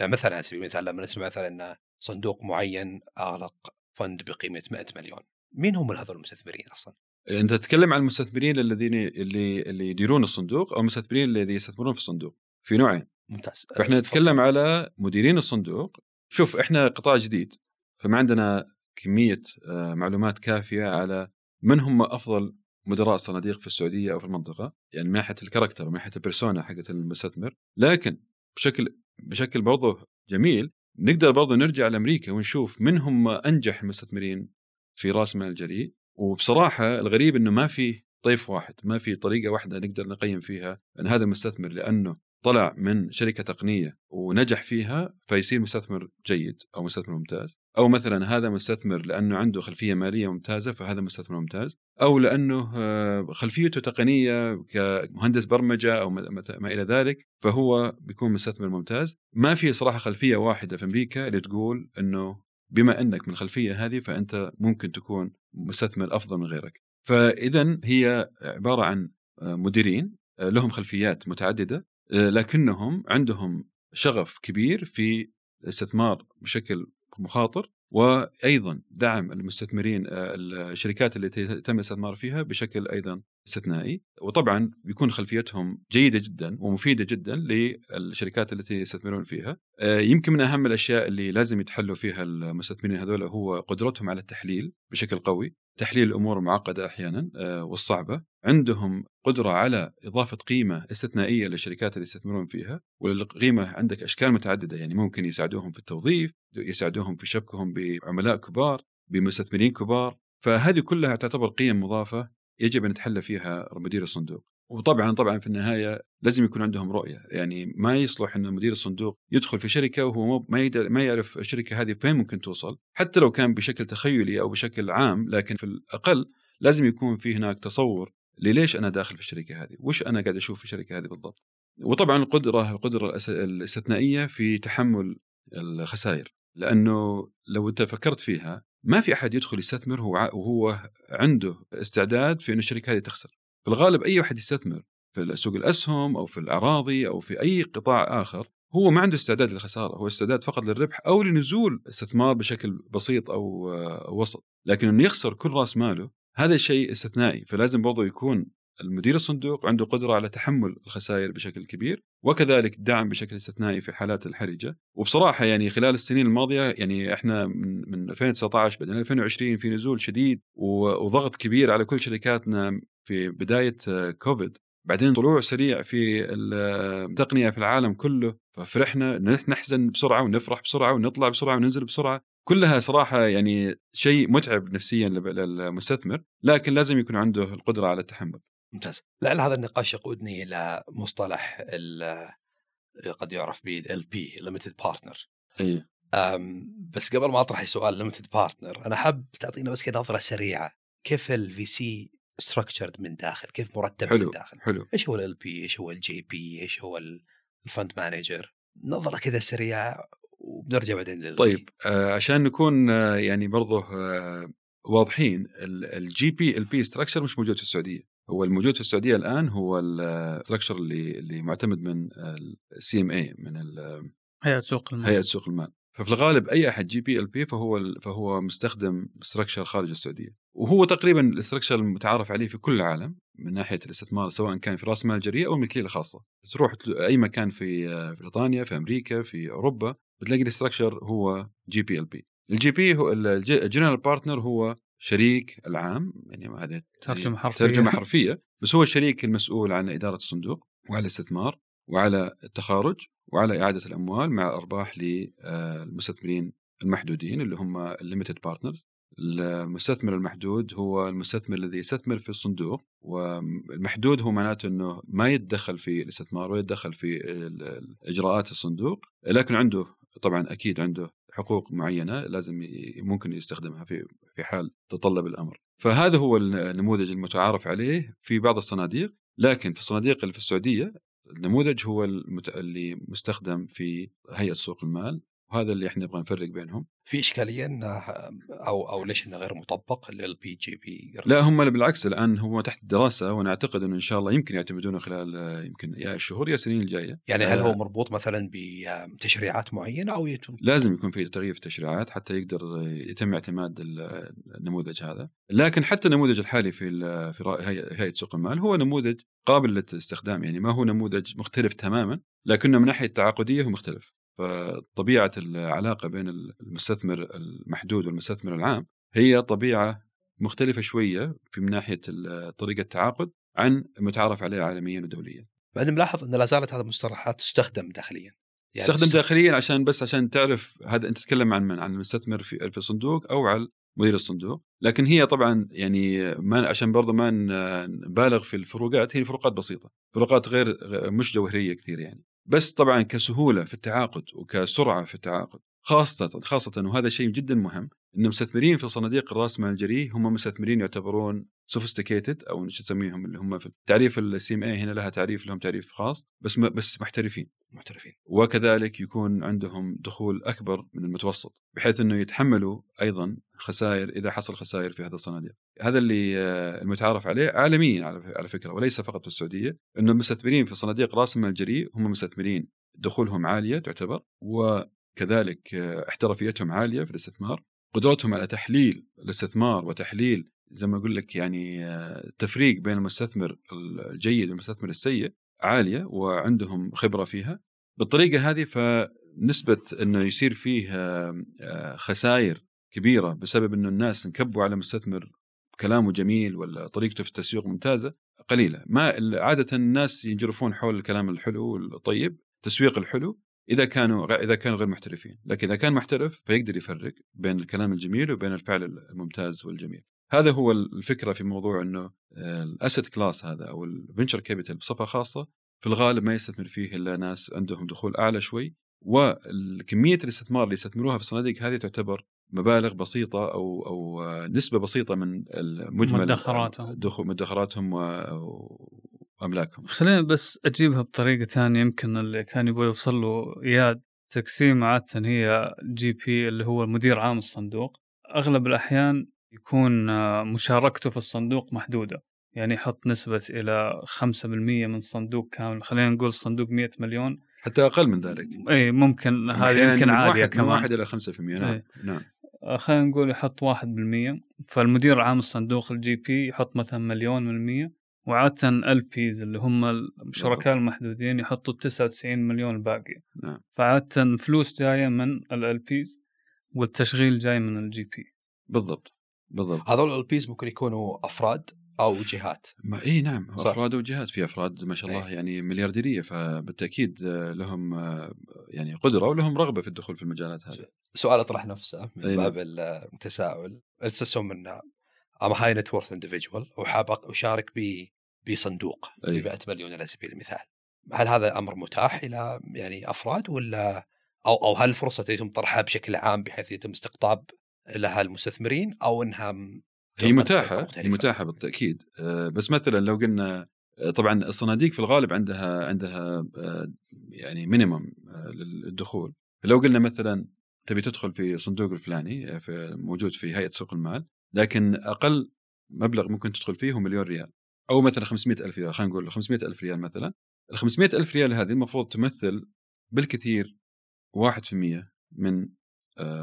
مثلا على سبيل المثال لما نسمع مثلا إن صندوق معين أغلق فند بقيمة 100 مليون، مين هم هذول المستثمرين أصلا؟ أنت تتكلم عن المستثمرين الذين اللي اللي يديرون الصندوق أو المستثمرين الذين يستثمرون في الصندوق في نوعين ممتاز فإحنا نتكلم على مديرين الصندوق شوف إحنا قطاع جديد فما عندنا كمية آه، معلومات كافية على من هم أفضل مدراء الصناديق في السعودية أو في المنطقة يعني من ناحية الكاركتر ومن ناحية البيرسونا حقت المستثمر. لكن بشكل بشكل برضه جميل نقدر برضه نرجع لأمريكا ونشوف من هم أنجح المستثمرين في راس مال الجريء وبصراحة الغريب إنه ما في طيف واحد ما في طريقة واحدة نقدر نقيم فيها إن هذا المستثمر لأنه طلع من شركة تقنية ونجح فيها فيصير مستثمر جيد أو مستثمر ممتاز. أو مثلا هذا مستثمر لأنه عنده خلفية مالية ممتازة فهذا مستثمر ممتاز. أو لأنه آه، خلفيته تقنية كمهندس برمجة أو ما إلى ذلك فهو بيكون مستثمر ممتاز. ما في صراحة خلفية واحدة في أمريكا اللي تقول إنه بما إنك من الخلفية هذه فأنت ممكن تكون مستثمر أفضل من غيرك. فاذا هي عبارة عن آه، مديرين آه، لهم خلفيات متعددة. لكنهم عندهم شغف كبير في الاستثمار بشكل مخاطر وأيضا دعم المستثمرين الشركات التي تم الاستثمار فيها بشكل أيضا استثنائي. وطبعا بيكون خلفيتهم جيدة جدا ومفيدة جدا للشركات التي يستثمرون فيها. آه، يمكن من أهم الأشياء اللي لازم يتحلوا فيها المستثمرين هذول هو قدرتهم على التحليل بشكل قوي. تحليل الأمور المعقده أحيانا آه، والصعبة. عندهم قدرة على إضافة قيمة استثنائية للشركات اللي يستثمرون فيها والقيمة عندك أشكال متعددة. يعني ممكن يساعدوهم في التوظيف يساعدوهم في شبكهم بعملاء كبار بمستثمرين كبار. فهذه كلها تعتبر قيم مضافة يجب أن يتحلى فيها مدير الصندوق. وطبعا طبعا في النهاية لازم يكون عندهم رؤية. يعني ما يصلح إن مدير الصندوق يدخل في شركة وهو ما ما يعرف الشركة هذه فين ممكن توصل. حتى لو كان بشكل تخيلي أو بشكل عام لكن في الأقل لازم يكون في هناك تصور لليش أنا داخل في الشركة هذه؟ وش أنا قاعد أشوف في الشركة هذه بالضبط؟ وطبعا القدرة القدرة الإستثنائية في تحمل الخسائر. لأنه لو أنت فكرت فيها ما في أحد يدخل يستثمر هو وهو عنده استعداد في انه الشركة هذه تخسر. في الغالب أي واحد يستثمر في سوق الأسهم أو في الأراضي أو في أي قطاع آخر هو ما عنده استعداد للخسارة هو استعداد فقط للربح أو لنزول استثمار بشكل بسيط أو وسط. لكن إنه يخسر كل رأس ماله هذا شيء استثنائي فلازم برضه يكون المدير الصندوق عنده قدرة على تحمل الخسائر بشكل كبير وكذلك دعم بشكل استثنائي في حالات الحرجة. وبصراحة يعني خلال السنين الماضية يعني إحنا من, من 2019 بعدين 2020 في نزول شديد وضغط كبير على كل شركاتنا في بداية كوفيد. بعدين طلوع سريع في التقنية في العالم كله. ففرحنا نحزن بسرعة ونفرح بسرعة ونطلع بسرعة وننزل بسرعة. كلها صراحة يعني شيء متعب نفسيا للمستثمر لكن لازم يكون عنده القدرة على التحمل. ممتاز. لعل هذا النقاش يقودني إلى مصطلح قد يعرف ب ال LP limited partner اي بس قبل ما أطرح سؤال limited partner أنا حاب تعطينا بس كذا نظرة سريعة. كيف ال VC structured من داخل؟ كيف مرتب حلو من داخل؟ حلو. إيش هو ال LP إيش هو ال GP إيش هو ال fund manager نظرة كذا سريعة وبنرجع بعدين لل طيب آه عشان نكون آه يعني برضه آه واضحين ال GP LP structure مش موجود في السعودية. هو الموجود في السعودية الآن هو ال structure اللي اللي معتمد من ال CMA من هيئة سوق المال. هيئة سوق المال. ففي الغالب أي أحد GP LP فهو فهو مستخدم structure خارج السعودية. وهو تقريبا ال structure المتعارف عليه في كل العالم من ناحية الاستثمار سواء كان في رأس مال جريء أو الملكيه الخاصة. تروح أي مكان في في بريطانيا في أمريكا في أوروبا بتلاقي ال structure هو GP LP ال GP هو ال general partner هو شريك العام يعني هذه ترجمة حرفية. ترجمة حرفية بس هو الشريك المسؤول عن إدارة الصندوق وعلى الاستثمار وعلى التخارج وعلى إعادة الأموال مع ارباح للمستثمرين المحدودين اللي هم ال limited partners المستثمر المحدود هو المستثمر الذي يستثمر في الصندوق والمحدود هو معناته إنه ما يتدخل في الاستثمار ولا يتدخل في إجراءات الصندوق لكن عنده طبعا أكيد عنده حقوق معينة لازم ممكن يستخدمها في في حال تطلب الأمر. فهذا هو النموذج المتعارف عليه في بعض الصناديق لكن في الصناديق اللي في السعودية النموذج هو اللي مستخدم في هيئة سوق المال وهذا اللي إحنا نبغى نفرق بينهم. في إشكالية انه أو أو ليش إنه غير مطبق للبي جي بي لا هم بالعكس الآن هو تحت الدراسه وأنا أعتقد إنه إن شاء الله يمكن يعتمدونه خلال يمكن يا الشهور يا السنين الجاية. يعني هل هو مربوط مثلا بتشريعات معينة أو يتم لازم يكون في تغيير في التشريعات حتى يقدر يتم اعتماد النموذج هذا. لكن حتى النموذج الحالي في في هيئة سوق المال هو نموذج قابل للاستخدام يعني ما هو نموذج مختلف تماما لكنه من ناحية التعاقديه هو مختلف. فطبيعة العلاقة بين المستثمر المحدود والمستثمر العام هي طبيعة مختلفة شوية في من ناحية طريقة التعاقد عن المتعارف عليه عالميا ودوليا. بعدين ملاحظ إن لا زالت هذه المصطلحات تستخدم داخليا. يعني تستخدم داخليا عشان بس عشان تعرف هذا أنت تتكلم عن من؟ عن المستثمر في في الصندوق أو على مدير الصندوق، لكن هي طبعا يعني ما عشان برضه ما نبالغ في الفروقات هي فروقات بسيطة، فروقات غير مش جوهرية كثير يعني. بس طبعا كسهولة في التعاقد وكسرعة في التعاقد. خاصة خاصة وهذا شيء جدا مهم ان المستثمرين في صناديق الرأس مال الجري هم مستثمرين يعتبرون sophisticated أو إيش تسميهم اللي هم في تعريف ال CMA هنا لها تعريف لهم تعريف خاص بس بس محترفين. محترفين. وكذلك يكون عندهم دخول أكبر من المتوسط بحيث إنه يتحملوا أيضا خسائر إذا حصل خسائر في هذه الصناديق. هذا اللي آه، المتعارف عليه عالميا على فكرة وليس فقط في السعودية إنه المستثمرين في صناديق رأس مال الجري هم مستثمرين دخولهم عالية تعتبر وكذلك آه، احترافيتهم عالية في الاستثمار قدرتهم على تحليل الاستثمار وتحليل زي ما أقول لك يعني آه، بين المستثمر الجيد والمستثمر السيء عالية وعندهم خبرة فيها. بالطريقة هذه فنسبة إنه يصير فيه آه، خسائر كبيرة بسبب إنه الناس انكبوا على مستثمر كلامه جميل ولا طريقته في التسويق ممتازة قليلة. ما عادة الناس ينجرفون حول الكلام الحلو والطيب التسويق الحلو إذا كانوا إذا كانوا غير محترفين. لكن إذا كان محترف فيقدر يفرق بين الكلام الجميل وبين الفعل الممتاز والجميل. هذا هو الفكرة في موضوع إنه ال asset class هذا أو ال venture capital بصفة خاصة في الغالب ما يستثمر فيه إلا ناس عندهم دخول أعلى شوي. وكمية الاستثمار اللي يستثمروها في الصناديق هذه تعتبر مبالغ بسيطة أو أو نسبة بسيطة من المجمل مدخراتهم. مدخراتهم وأملاكهم. خلينا بس أجيبها بطريقة ثانية. يمكن اللي كان يبغى يوصل له إياد تقسيم عاده هي جي بي اللي هو المدير عام الصندوق. أغلب الأحيان يكون آه، مشاركته في الصندوق محدودة. يعني يحط نسبة إلى 5% من صندوق كامل. خلينا نقول صندوق 100 مليون. حتى أقل من ذلك. أي ممكن. هذه يمكن عالية كمان من واحد إلى 5% نعم أي. نعم. آه، خلينا نقول يحط 1% فالمدير العام الصندوق ال GP يحط مثلا مليون من المية. وعادة ال LPs اللي هم الشركاء المحدودين يحطوا 99 مليون الباقي نعم. فعادة الفلوس جاية من ال LPs والتشغيل جاي من ال GP. بالضبط. بالضبط. هذول ال LPs ممكن يكونوا أفراد أو جهات. ما إي نعم. صح. أفراد وجهات. في أفراد ما شاء الله أي. يعني مليارديرية فبالتأكيد لهم يعني قدرة ولهم رغبة في الدخول في المجالات هذه. سؤال أطرح نفسه من باب التساؤل. السسهم من ام هاي نت وورث اندفجوال وحاب اشارك ب بصندوق ب 100 مليون على سبيل المثال. هل هذا أمر متاح إلى يعني أفراد ولا أو أو هل الفرصه يتم طرحها بشكل عام بحيث يتم استقطاب لها المستثمرين أو إنها هي متاحة هي متاحة بالتأكيد. آه، بس مثلا لو قلنا آه، طبعا الصناديق في الغالب عندها عندها آه، يعني minimum للدخول. لو قلنا مثلا تبي تدخل في صندوق الفلاني في موجود في هيئة سوق المال لكن أقل مبلغ ممكن تدخل فيه هو مليون ريال. أو مثلا 500 ألف ريال خلينا نقول 500 ألف ريال مثلا. ال 500 ألف ريال هذه المفروض تمثل بالكثير 1% من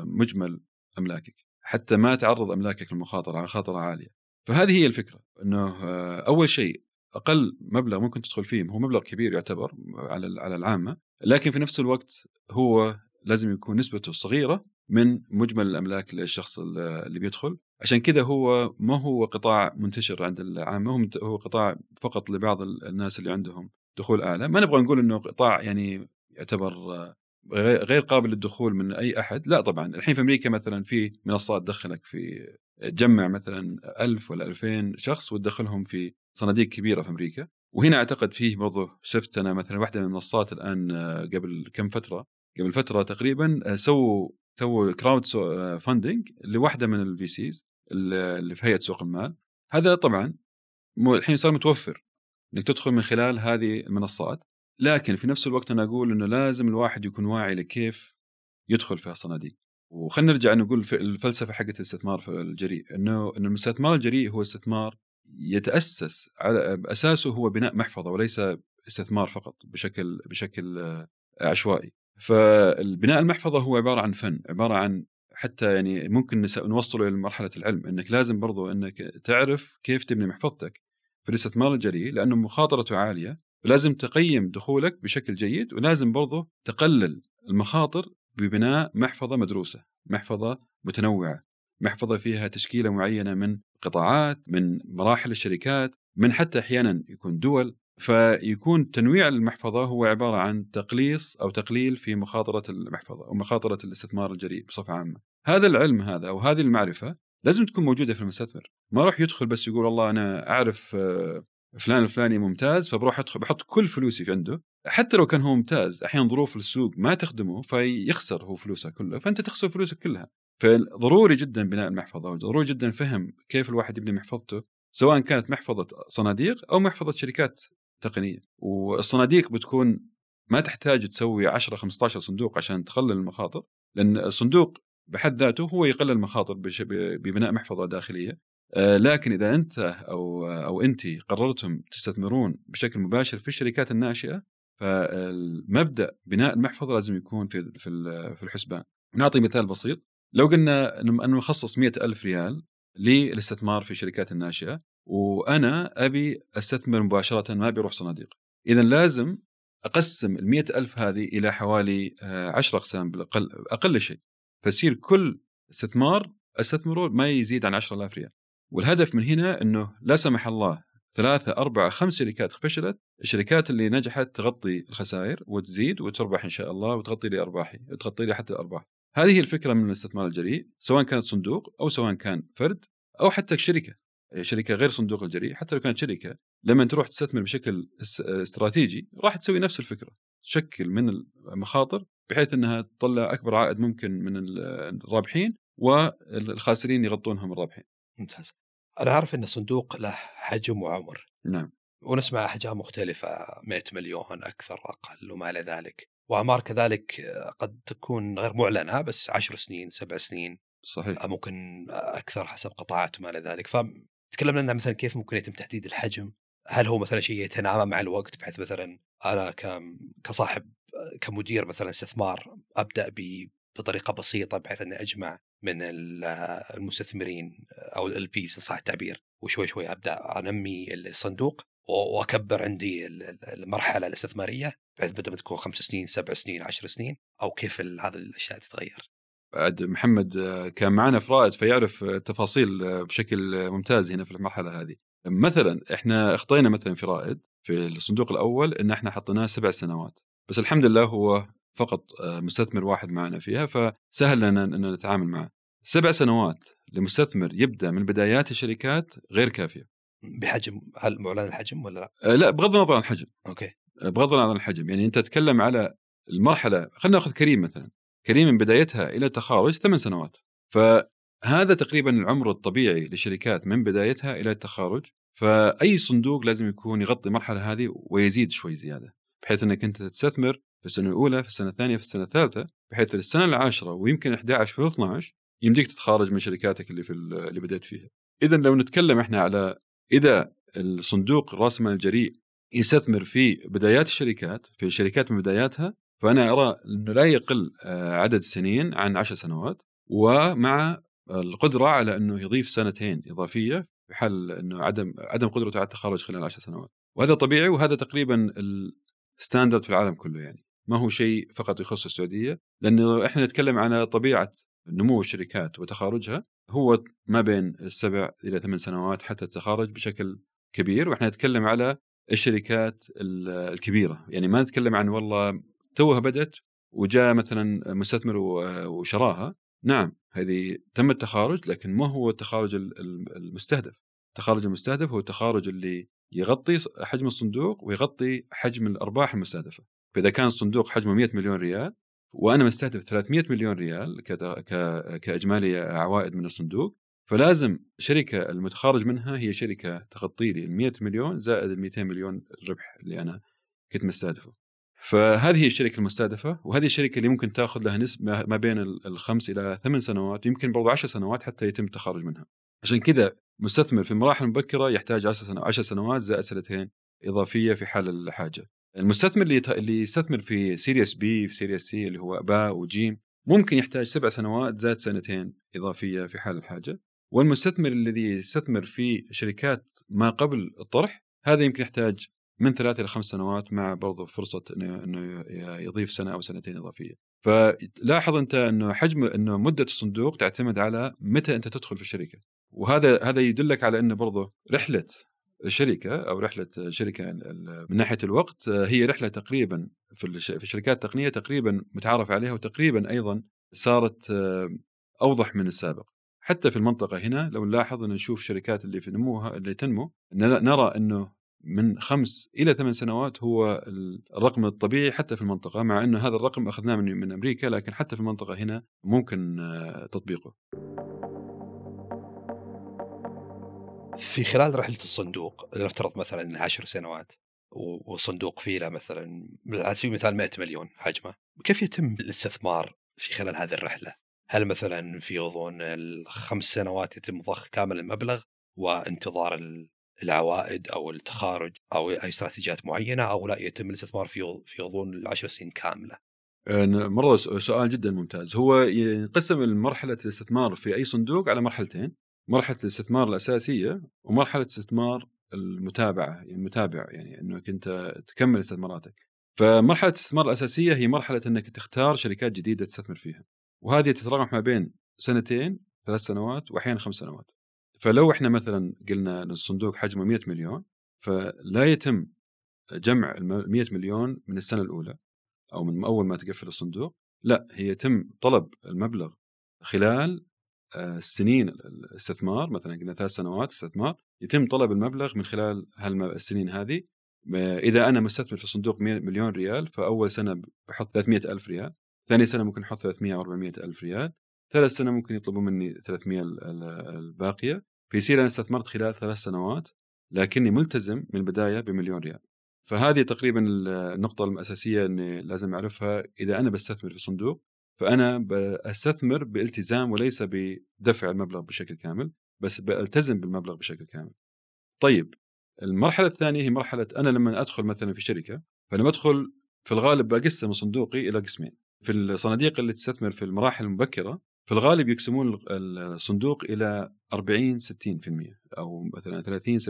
مجمل أملاكك. حتى ما تعرض أملاكك للمخاطرة خاطرة عالية. فهذه هي الفكرة إنه آه، أول شيء أقل مبلغ ممكن تدخل فيه هو مبلغ كبير يعتبر على على العامة لكن في نفس الوقت هو لازم يكون نسبته صغيرة من مجمل الأملاك للشخص اللي بيدخل. عشان كذا هو ما هو قطاع منتشر عند العامه هو قطاع فقط لبعض الناس اللي عندهم دخول أعلى. ما نبغى نقول إنه قطاع يعني يعتبر غير قابل للدخول من أي أحد. لا طبعا. الحين في أمريكا مثلا في منصات تدخلك في تجمع مثلا ألف ولا 2000 شخص وتدخلهم في صناديق كبيرة في أمريكا. وهنا أعتقد فيه برضو شفت أنا مثلا واحدة من المنصات الآن قبل كم فترة قبل فترة تقريبا آه، سووا سووا crowdfunding لواحدة من ال VCs اللي في هيئة سوق المال. هذا طبعا الحين صار متوفر إنك تدخل من خلال هذه المنصات. لكن في نفس الوقت أنا أقول إنه لازم الواحد يكون واعي لكيف يدخل في الصناديق. وخلينا نرجع نقول الفلسفة حقت الاستثمار الجريء إنه انه الاستثمار الجريء هو استثمار يتأسس على أساسه هو بناء محفظة وليس استثمار فقط بشكل بشكل عشوائي. فالبناء المحفظة هو عبارة عن فن عبارة عن حتى يعني ممكن نوصله إلى مرحلة العلم إنك لازم برضو إنك تعرف كيف تبني محفظتك. في الاستثمار الجريء لأنه مخاطرته عالية لازم تقيم دخولك بشكل جيد ولازم برضو تقلل المخاطر ببناء محفظة مدروسة محفظة متنوعة محفظة فيها تشكيلة معينة من قطاعات من مراحل الشركات من حتى أحيانا يكون دول فيكون تنويع المحفظة هو عبارة عن تقليص أو تقليل في مخاطرة المحفظة أو مخاطرة الاستثمار الجريء بصفة عامة. هذا العلم هذا أو هذه المعرفة لازم تكون موجودة في المستثمر، ما راح يدخل بس يقول والله أنا أعرف آه، فلان الفلاني ممتاز فبروح أدخل بحط كل فلوسي في عنده. حتى لو كان هو ممتاز أحيانا ظروف السوق ما تخدمه فيخسر هو فلوسه كلها فأنت تخسر فلوسك كلها. فضروري جدا بناء المحفظة وضروري جدا فهم كيف الواحد يبني محفظته سواء كانت محفظة صناديق أو محفظة شركات تقنية. والصناديق بتكون ما تحتاج تسوي 10 15 صندوق عشان تقلل المخاطر لأن الصندوق بحد ذاته هو يقلل المخاطر ببناء محفظة داخلية. آه، لكن إذا أنت أو أو انت قررتم تستثمرون بشكل مباشر في الشركات الناشئة فالمبدأ بناء المحفظة لازم يكون في في الحسبان. نعطي مثال بسيط. لو قلنا انه نخصص مئة ألف ريال للاستثمار في الشركات الناشئة وأنا أبي أستثمر مباشرة ما أبي أروح صناديق. اذا لازم أقسم ال ألف هذه إلى حوالي 10 آه، أقسام بالأقل أقل شيء. فيصير كل استثمار أستثمره ما يزيد عن 10000 ريال. والهدف من هنا إنه لا سمح الله ثلاثة أربعة خمس شركات فشلت. الشركات اللي نجحت تغطي الخسائر وتزيد وتربح إن شاء الله وتغطي لي أرباحي تغطي لي حتى الأرباح. هذه هي الفكرة من الاستثمار الجريء سواء كانت صندوق أو سواء كان فرد أو حتى شركة. شركة غير صندوق الجريء حتى لو كانت شركة لما تروح تستثمر بشكل استراتيجي راح تسوي نفس الفكرة تشكل من المخاطر بحيث إنها تطلع أكبر عائد ممكن من الرابحين والخاسرين يغطونها من الرابحين. ممتاز. أنا أعرف إن الصندوق له حجم وعمر. نعم. ونسمع أحجام مختلفة 100 مليون أكثر أقل وما إلى ذلك. واعمار كذلك قد تكون غير معلنة بس 10 سنين سبع سنين صحيح ممكن أكثر حسب قطاعات وما إلى ذلك فتكلمنا لنا مثلا كيف ممكن يتم تحديد الحجم هل هو مثلا شيء يتنامى مع الوقت بحيث مثلا أنا كصاحب كمدير مثلا استثمار أبدأ بطريقة بسيطة بحيث أني أجمع من المستثمرين أو ال بيز صح التعبير وشوي شوي أبدأ أنمي الصندوق وأكبر عندي المرحلة الاستثمارية بحيث بدل ما تكون خمس سنين سبع سنين عشر سنين أو كيف هذه الأشياء تتغير. بعد محمد آه، كان معنا في رائد فيعرف التفاصيل آه، بشكل ممتاز هنا في المرحلة هذه. مثلا إحنا أخطينا مثلا في رائد في الصندوق الأول إن إحنا حطيناه سبع سنوات بس الحمد لله هو فقط آه، مستثمر واحد معنا فيها فسهل لنا إن نتعامل معه. سبع سنوات لمستثمر يبدأ من بدايات الشركات غير كافية. بحجم هل معلن الحجم ولا لا؟ لا بغض النظر عن الحجم. أوكي. بغض النظر عن الحجم يعني أنت تتكلم على المرحلة خلينا نأخذ كريم مثلا. كريم من بدايتها إلى التخارج ثمان سنوات فهذا تقريبا العمر الطبيعي للشركات من بدايتها إلى التخارج فأي صندوق لازم يكون يغطي المرحلة هذه ويزيد شوي زيادة بحيث إنك أنت تستثمر في السنة الأولى في السنة الثانية في السنة الثالثة بحيث في السنة العاشرة ويمكن 11 في 12 يمديك تتخارج من شركاتك اللي في اللي بديت فيها. اذا لو نتكلم إحنا على إذا الصندوق رأس المال الجريء يستثمر في بدايات الشركات في الشركات من بداياتها فأنا أرى إنه لا يقل آه، عدد سنين عن عشر سنوات ومع القدرة على إنه يضيف سنتين إضافية في حال إنه عدم عدم قدرته على التخرج خلال عشر سنوات. وهذا طبيعي وهذا تقريبا الستاندرد في العالم كله يعني. ما هو شيء فقط يخص السعودية لأنه إحنا نتكلم عن طبيعة نمو الشركات وتخارجها. هو ما بين السبع إلى ثمان سنوات حتى التخارج بشكل كبير وإحنا نتكلم على الشركات الكبيرة. يعني ما نتكلم عن والله توها بدت وجاء مثلا مستثمر وشراها. نعم هذه تم التخارج لكن ما هو التخارج المستهدف؟ التخارج المستهدف هو التخارج اللي يغطي حجم الصندوق ويغطي حجم الأرباح المستهدفة. فإذا كان الصندوق حجمه 100 مليون ريال وأنا مستهدف 300 مليون ريال كإجمالي عوائد من الصندوق فلازم الشركة المتخارج منها هي شركة تغطي لي ال 100 مليون زائد ال 200 مليون الربح اللي أنا كنت مستهدفه. فهذه هي الشركة المستهدفة وهذه الشركة اللي ممكن تاخذ لها نسبه ما بين الخمس إلى ثمان سنوات يمكن برضو 10 سنوات حتى يتم التخارج منها. عشان كذا مستثمر في المراحل المبكره يحتاج 10 سنوات زائد سنتين إضافية في حال الحاجة. المستثمر اللي اللي يستثمر في Series B في Series C اللي هو باء وجيم ممكن يحتاج سبع سنوات زائد سنتين إضافية في حال الحاجة والمستثمر الذي يستثمر في شركات ما قبل الطرح هذا يمكن يحتاج من ثلاث إلى خمس سنوات مع برضه فرصة انه إنه يضيف سنة أو سنتين إضافية. فلاحظ أنت إنه حجم إنه مدة الصندوق تعتمد على متى أنت تدخل في الشركة. وهذا هذا يدلك على إنه برضه رحلة الشركة أو رحلة شركة من ناحية الوقت هي رحلة تقريبا في الشركات التقنية تقريبا متعارف عليها وتقريبا أيضا صارت أوضح من السابق. حتى في المنطقة هنا لو نلاحظ أن نشوف شركات اللي في نموها اللي تنمو نرى أنه من خمس إلى ثمان سنوات هو الرقم الطبيعي حتى في المنطقة مع أنه هذا الرقم أخذناه من, من أمريكا لكن حتى في المنطقة هنا ممكن آه، تطبيقه. في خلال رحلة الصندوق نفترض مثلا عشر سنوات وصندوق فيه له مثلا على سبيل المثال 100 مليون حجمه كيف يتم الاستثمار في خلال هذه الرحلة؟ هل مثلا في غضون الخمس سنوات يتم ضخ كامل المبلغ وانتظار العوائد أو التخارج أو أي استراتيجيات معينة أو لا يتم الاستثمار في في غضون العشر سنين كاملة؟ مرة سؤال جدا ممتاز. هو ينقسم المرحلة الاستثمار في أي صندوق على مرحلتين؟ مرحلة الاستثمار الأساسية ومرحلة استثمار المتابعة يعني المتابع يعني أنك أنت تكمل استثماراتك. فمرحلة الاستثمار الأساسية هي مرحلة أنك تختار شركات جديدة تستثمر فيها. وهذه تتراوح ما بين سنتين ثلاث سنوات واحيانا خمس سنوات. فلو إحنا مثلا قلنا الصندوق حجمه 100 مليون فلا يتم جمع ال 100 مليون من السنة الأولى أو من أول ما تقفل الصندوق لا هي يتم طلب المبلغ خلال آه، سنين الاستثمار مثلا قلنا ثلاث سنوات استثمار يتم طلب المبلغ من خلال السنين هذه. إذا أنا مستثمر في صندوق مليون ريال فأول سنة بحط 300 ألف ريال ثاني سنة ممكن أحط 300 أو 400 ألف ريال. ثالث سنة ممكن يطلبون مني 300 الباقية. فيصير أنا استثمرت خلال ثلاث سنوات لكني ملتزم من البداية بمليون ريال. فهذه تقريبا النقطة الأساسية إني لازم أعرفها. إذا أنا بستثمر في صندوق فأنا بستثمر بالتزام وليس بدفع المبلغ بشكل كامل بس بألتزم بالمبلغ بشكل كامل. طيب المرحلة الثانية هي مرحلة أنا لما أدخل مثلا في شركة فلما أدخل في الغالب بقسم صندوقي إلى قسمين. في الصناديق اللي تستثمر في المراحل المبكرة في الغالب يقسمون الصندوق إلى 40 60% أو مثلا 30 70%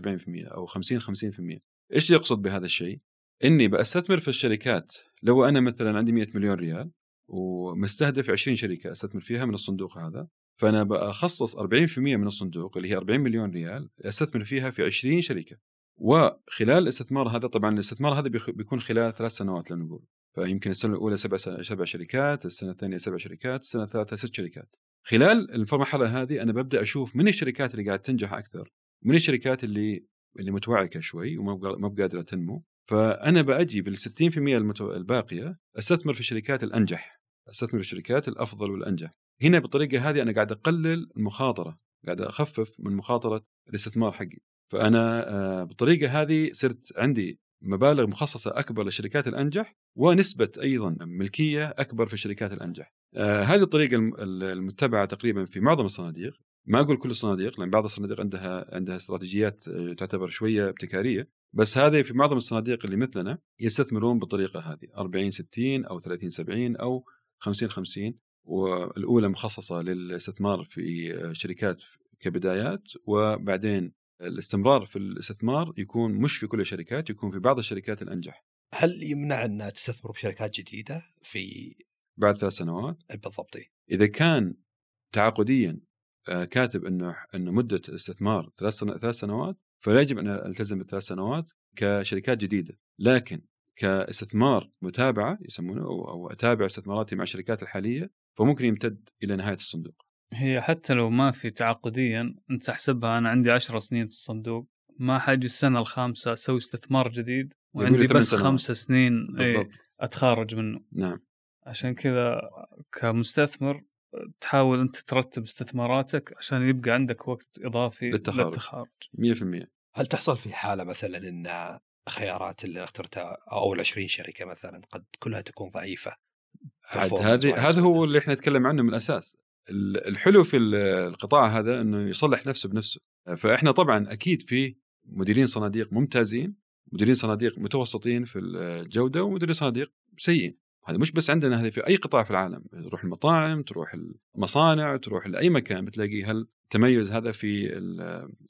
أو 50 50% إيش يقصد بهذا الشيء؟ إني بستثمر في الشركات. لو أنا مثلا عندي 100 مليون ريال ومستهدف 20 شركة أستثمر فيها من الصندوق هذا فأنا بخصص 40% من الصندوق اللي هي 40 مليون ريال أستثمر فيها في 20 شركة. وخلال الاستثمار هذا طبعا الاستثمار هذا بيكون خلال ثلاث سنوات لنقول. فيمكن السنة الأولى سبع سبع شركات، السنة الثانية سبع شركات، السنة الثالثة ست شركات. خلال المرحلة هذه أنا ببدأ أشوف من الشركات اللي قاعد تنجح أكثر، من الشركات اللي اللي متوعكة شوي وما ما بقادرة تنمو، فأنا بأجي بال 60% المتو... الباقية أستثمر في الشركات الأنجح، أستثمر في الشركات الأفضل والأنجح. هنا بالطريقة هذه أنا قاعد أقلل المخاطرة، قاعد أخفف من مخاطرة الاستثمار حقي. فأنا آه، بالطريقة هذه صرت عندي مبالغ مخصصة أكبر للشركات الأنجح ونسبة أيضا ملكية أكبر في الشركات الأنجح. آه هذه الطريقة المتبعة تقريبا في معظم الصناديق، ما أقول كل الصناديق لأن بعض الصناديق عندها عندها استراتيجيات آه، تعتبر شوية ابتكارية، بس هذه في معظم الصناديق اللي مثلنا يستثمرون بالطريقة هذه 40 60 أو 30 70 أو 50 50 والأولى مخصصة للاستثمار في آه، شركات كبدايات. وبعدين الاستمرار في الاستثمار يكون مش في كل الشركات يكون في بعض الشركات الأنجح هل يمنع ان تستثمر بشركات جديدة في بعد ثلاث سنوات؟ بالضبط إذا كان تعاقديا آه، كاتب إنه إنه مدة الاستثمار ثلاث ثلاث سنوات فلا يجب أن التزم بالثلاث سنوات كشركات جديدة، لكن كاستثمار متابعة يسمونه أو أتابع استثماراتي مع الشركات الحالية فممكن يمتد إلى نهاية الصندوق. هي حتى لو ما في تعاقديا أنت تحسبها أنا عندي عشر سنين في الصندوق ما حأجي السنة الخامسة أسوي استثمار جديد وعندي بس. خمس سنين اي بالضبط. أتخارج منه. نعم. عشان كذا كمستثمر تحاول أنت ترتب استثماراتك عشان يبقى عندك وقت إضافي للتخارج. للتخارج. 100% هل تحصل في حالة مثلا إن خيارات اللي اخترتها أول 20 شركة مثلا قد كلها تكون ضعيفة؟ عاد هذه هذا هو؟ اللي إحنا نتكلم عنه من الأساس. ال- الحلو في ال- القطاع هذا إنه يصلح نفسه بنفسه. فإحنا طبعا أكيد في مديرين صناديق ممتازين مديرين صناديق متوسطين في الجودة ومديرين صناديق سيئين. هذا مش بس عندنا هذه في أي قطاع في العالم. تروح المطاعم تروح المصانع تروح لأي مكان بتلاقي هالتميز هذا في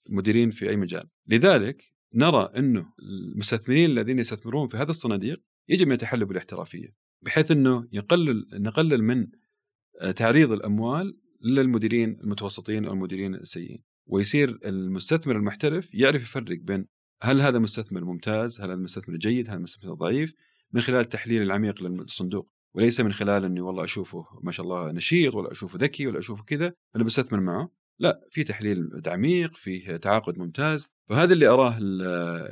المديرين في أي مجال. لذلك نرى إنه المستثمرين الذين يستثمرون في هذه الصناديق يجب أن يتحلوا بالاحترافية بحيث إنه يقلل نقلل من تعريض الأموال للمديرين المتوسطين أو المديرين السيئين. ويصير المستثمر المحترف يعرف يفرق بين هل هذا مستثمر ممتاز هل هذا مستثمر جيد هل هذا مستثمر ضعيف من خلال التحليل العميق للصندوق. وليس من خلال إني والله أشوفه ما شاء الله نشيط ولا أشوفه ذكي ولا أشوفه كذا أنا بستثمر معه. لا في تحليل عميق فيه تعاقد ممتاز. فهذا اللي أراه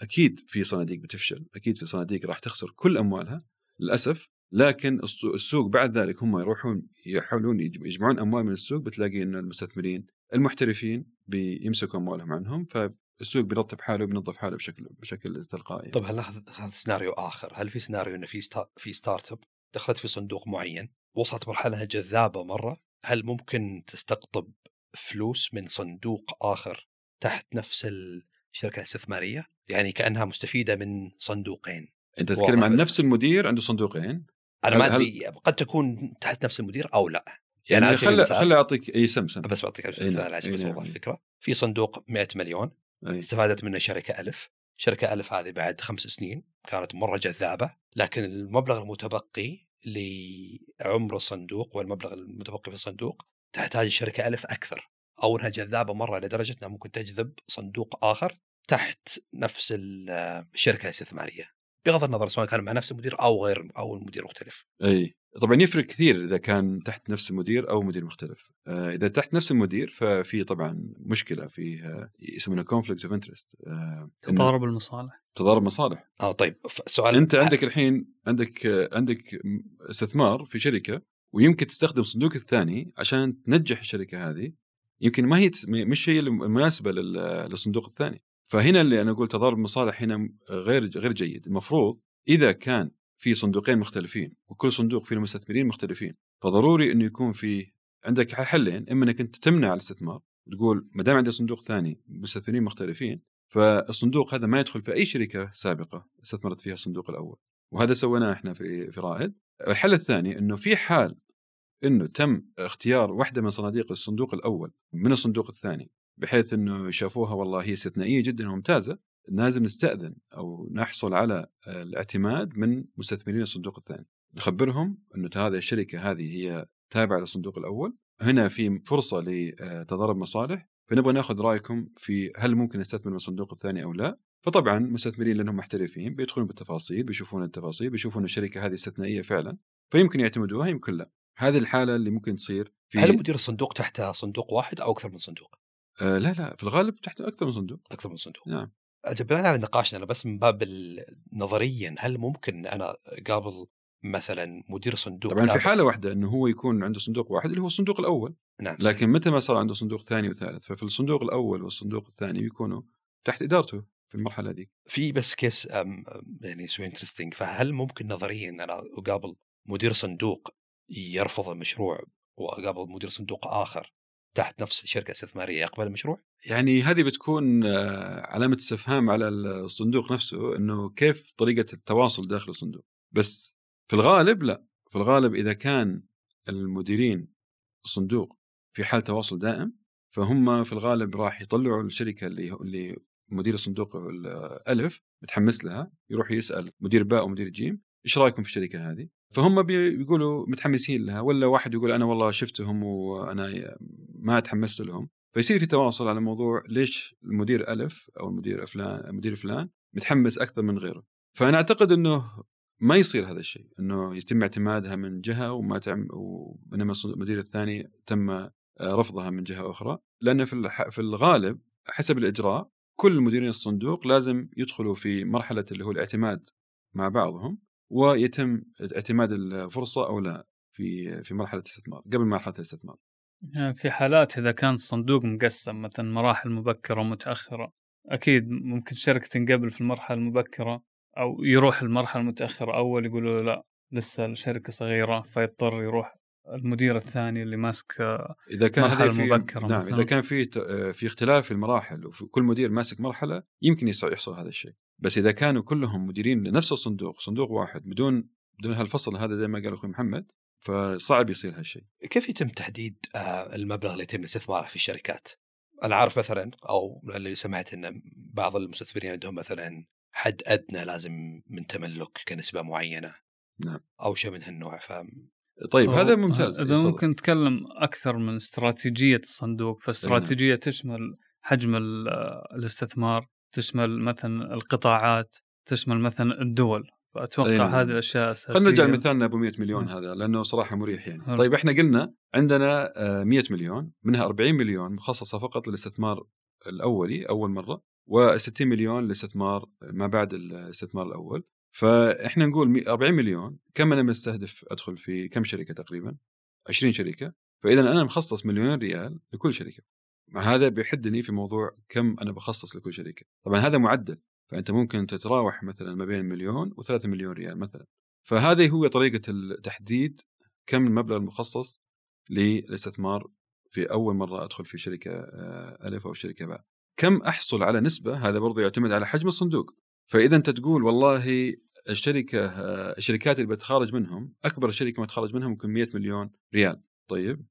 أكيد في صناديق بتفشل أكيد في صناديق راح تخسر كل أموالها. للأسف لكن السوق, بعد ذلك هم يروحون يحاولون يجم- يجمعون أموال من السوق بتلاقي إن المستثمرين المحترفين بيمسكوا أموالهم عنهم فالسوق بيرتب حاله بينظف حاله بشكل بشكل تلقائي. طب هل هذا سيناريو آخر. هل في سيناريو إنه في sta... في startup دخلت في صندوق معين وصلت مرحلة جذابة مرة؟ هل ممكن تستقطب فلوس من صندوق آخر تحت نفس الشركة الاستثمارية؟ يعني كأنها مستفيدة من صندوقين. أنت تتكلم عن. نفس المدير عنده صندوقين؟ أنا ما هل- ادري قد تكون تحت نفس المدير أو لا. يعني يعني المثال- خلي أعطيك أي سم سم بس بعطيك مثال نعم، عشان بس نعم، اوضح أي. الفكرة. في صندوق 100 مليون أي. استفادت منه شركة ألف. شركة ألف هذه بعد خمس سنين كانت مرة جذابة لكن المبلغ المتبقي لعمر الصندوق والمبلغ المتبقي في الصندوق تحتاج الشركة ألف أكثر. أو أنها جذابة مرة لدرجة أنها ممكن تجذب صندوق آخر تحت نفس ال- الشركة الاستثمارية. بغض النظر سواء كان مع نفس المدير أو غير أو المدير مختلف. أي. طبعا يفرق كثير إذا كان تحت نفس المدير أو مدير مختلف. آه، إذا تحت نفس المدير ففي طبعا مشكلة في يسمونها conflict of interest تضارب المصالح. تضارب مصالح. آه طيب سؤال أنت عندك الحين عندك آه، عندك استثمار في شركة ويمكن تستخدم صندوق الثاني عشان تنجح الشركة هذه. يمكن ما هي مش هي المناسبة لل- للصندوق الثاني. فهنا اللي أنا أقول تضارب المصالح هنا غير غير جيد. المفروض إذا كان في صندوقين مختلفين وكل صندوق فيه مستثمرين مختلفين فضروري إنه يكون في عندك حلين. إما إنك أنت تمنع الاستثمار تقول ما دام عندي صندوق ثاني مستثمرين مختلفين فالصندوق هذا ما يدخل في أي شركة سابقة استثمرت فيها الصندوق الأول. وهذا سويناه إحنا في في رائد. الحل الثاني إنه في حال إنه تم اختيار واحدة من صناديق الصندوق الأول من الصندوق الثاني بحيث إنه شافوها والله هي استثنائية جدا وممتازة لازم نستأذن أو نحصل على الاعتماد من مستثمرين الصندوق الثاني. نخبرهم إنه هذه الشركة هذه هي تابعة للصندوق الأول. هنا في فرصة لتضارب مصالح. فنبغى ناخذ رأيكم في هل ممكن نستثمر من الصندوق الثاني أو لا. فطبعا مستثمرين لأنهم محترفين بيدخلون بالتفاصيل بيشوفون التفاصيل بيشوفون الشركة هذه استثنائية فعلا. فيمكن يعتمدوها يمكن لا. هذه الحالة اللي ممكن تصير في هل مدير الصندوق تحت صندوق واحد أو أكثر من صندوق؟ آه لا لا في الغالب تحت أكثر من صندوق. أكثر من صندوق. نعم. بناء على نقاشنا أنا بس من باب نظريا هل ممكن أنا قابل مثلا مدير صندوق طبعا في حالة واحدة إنه هو يكون عنده صندوق واحد اللي هو الصندوق الأول نعم. لكن متى ما صار عنده صندوق ثاني وثالث؟ ففي الصندوق الأول والصندوق الثاني بيكونوا تحت إدارته في المرحلة ذيك في بس case يعني so interesting فهل ممكن نظريا أنا أقابل مدير صندوق يرفض المشروع وأقابل مدير صندوق آخر؟ تحت نفس الشركة الاستثماريه يقبل المشروع؟ يعني هذه بتكون آه، علامة استفهام على الصندوق نفسه إنه كيف طريقة التواصل داخل الصندوق بس في الغالب لا في الغالب إذا كان المديرين الصندوق في حال تواصل دائم فهم في الغالب راح يطلعوا الشركة اللي اللي مدير الصندوق الالف متحمس لها يروح يسأل مدير باء ومدير جيم إيش رأيكم في الشركة هذه؟ فهم بي- بيقولوا متحمسين لها ولا واحد يقول أنا والله شفتهم وأنا ما تحمست لهم. فيصير في تواصل على موضوع ليش المدير ألف أو المدير فلان المدير فلان متحمس أكثر من غيره. فأنا أعتقد إنه ما يصير هذا الشيء إنه يتم اعتمادها من جهة وما تعم وبينما المدير الثاني تم آه، رفضها من جهة أخرى. لأن في في الغالب حسب الإجراء كل مديرين الصندوق لازم يدخلوا في مرحلة اللي هو الاعتماد مع بعضهم. ويتم اعتماد الفرصة أو لا في في مرحلة الاستثمار قبل مرحلة الاستثمار. يعني في حالات إذا كان الصندوق مقسم مثلا مراحل مبكرة ومتأخرة أكيد ممكن شركة تنقبل في المرحلة المبكرة أو يروح المرحله المتاخره أول يقولوا له لا لسه الشركة صغيرة فيضطر يروح المدير الثاني اللي ماسك إذا كان هذه في مبكرة نعم مثلاً. اذا كان في في اختلاف في المراحل وفي كل مدير ماسك مرحلة يمكن يحصل هذا الشيء بس إذا كانوا كلهم مديرين لنفس الصندوق صندوق واحد بدون بدون هالفصل هذا زي ما قال أخوي محمد فصعب يصير هالشيء. كيف يتم تحديد آه، المبلغ اللي يتم استثماره في الشركات؟ أنا عارف مثلا أو اللي سمعت إن بعض المستثمرين عندهم مثلا حد أدنى لازم من تملك كنسبة معينة نعم. أو شيء من هالنوع ف طيب هذا ممتاز. إذا ممكن نتكلم أكثر من استراتيجية الصندوق فاستراتيجية تشمل حجم الاستثمار تشمل مثلا القطاعات تشمل مثلا الدول. فأتوقع أيه. هذه الأشياء اساسيه خلينا نرجع لمثالنا أبو 100 مليون هذا لأنه صراحة مريح يعني. هل. طيب إحنا قلنا عندنا 100 آه، مليون منها 40 مليون مخصصة فقط للاستثمار الأولي أول مرة و60 مليون للاستثمار ما بعد الاستثمار الأول. فإحنا نقول 40 مليون كم أنا مستهدف أدخل في كم شركة تقريبا؟ 20 شركة. فاذا أنا مخصص مليون ريال لكل شركة. هذا بيحدني في موضوع كم أنا بخصص لكل شركه طبعا هذا معدل فأنت ممكن تتراوح مثلا ما بين مليون و3 مليون ريال مثلا. فهذه هو طريقة التحديد كم المبلغ المخصص للاستثمار في أول مرة أدخل في شركة آه، ألف أو شركة باء. كم أحصل على نسبة؟ هذا برضه يعتمد على حجم الصندوق. فإذا أنت تقول والله الشركة آه، الشركات اللي بتخرج منهم أكبر شركة بتخرج منهم ممكن 100 مليون ريال. طيب؟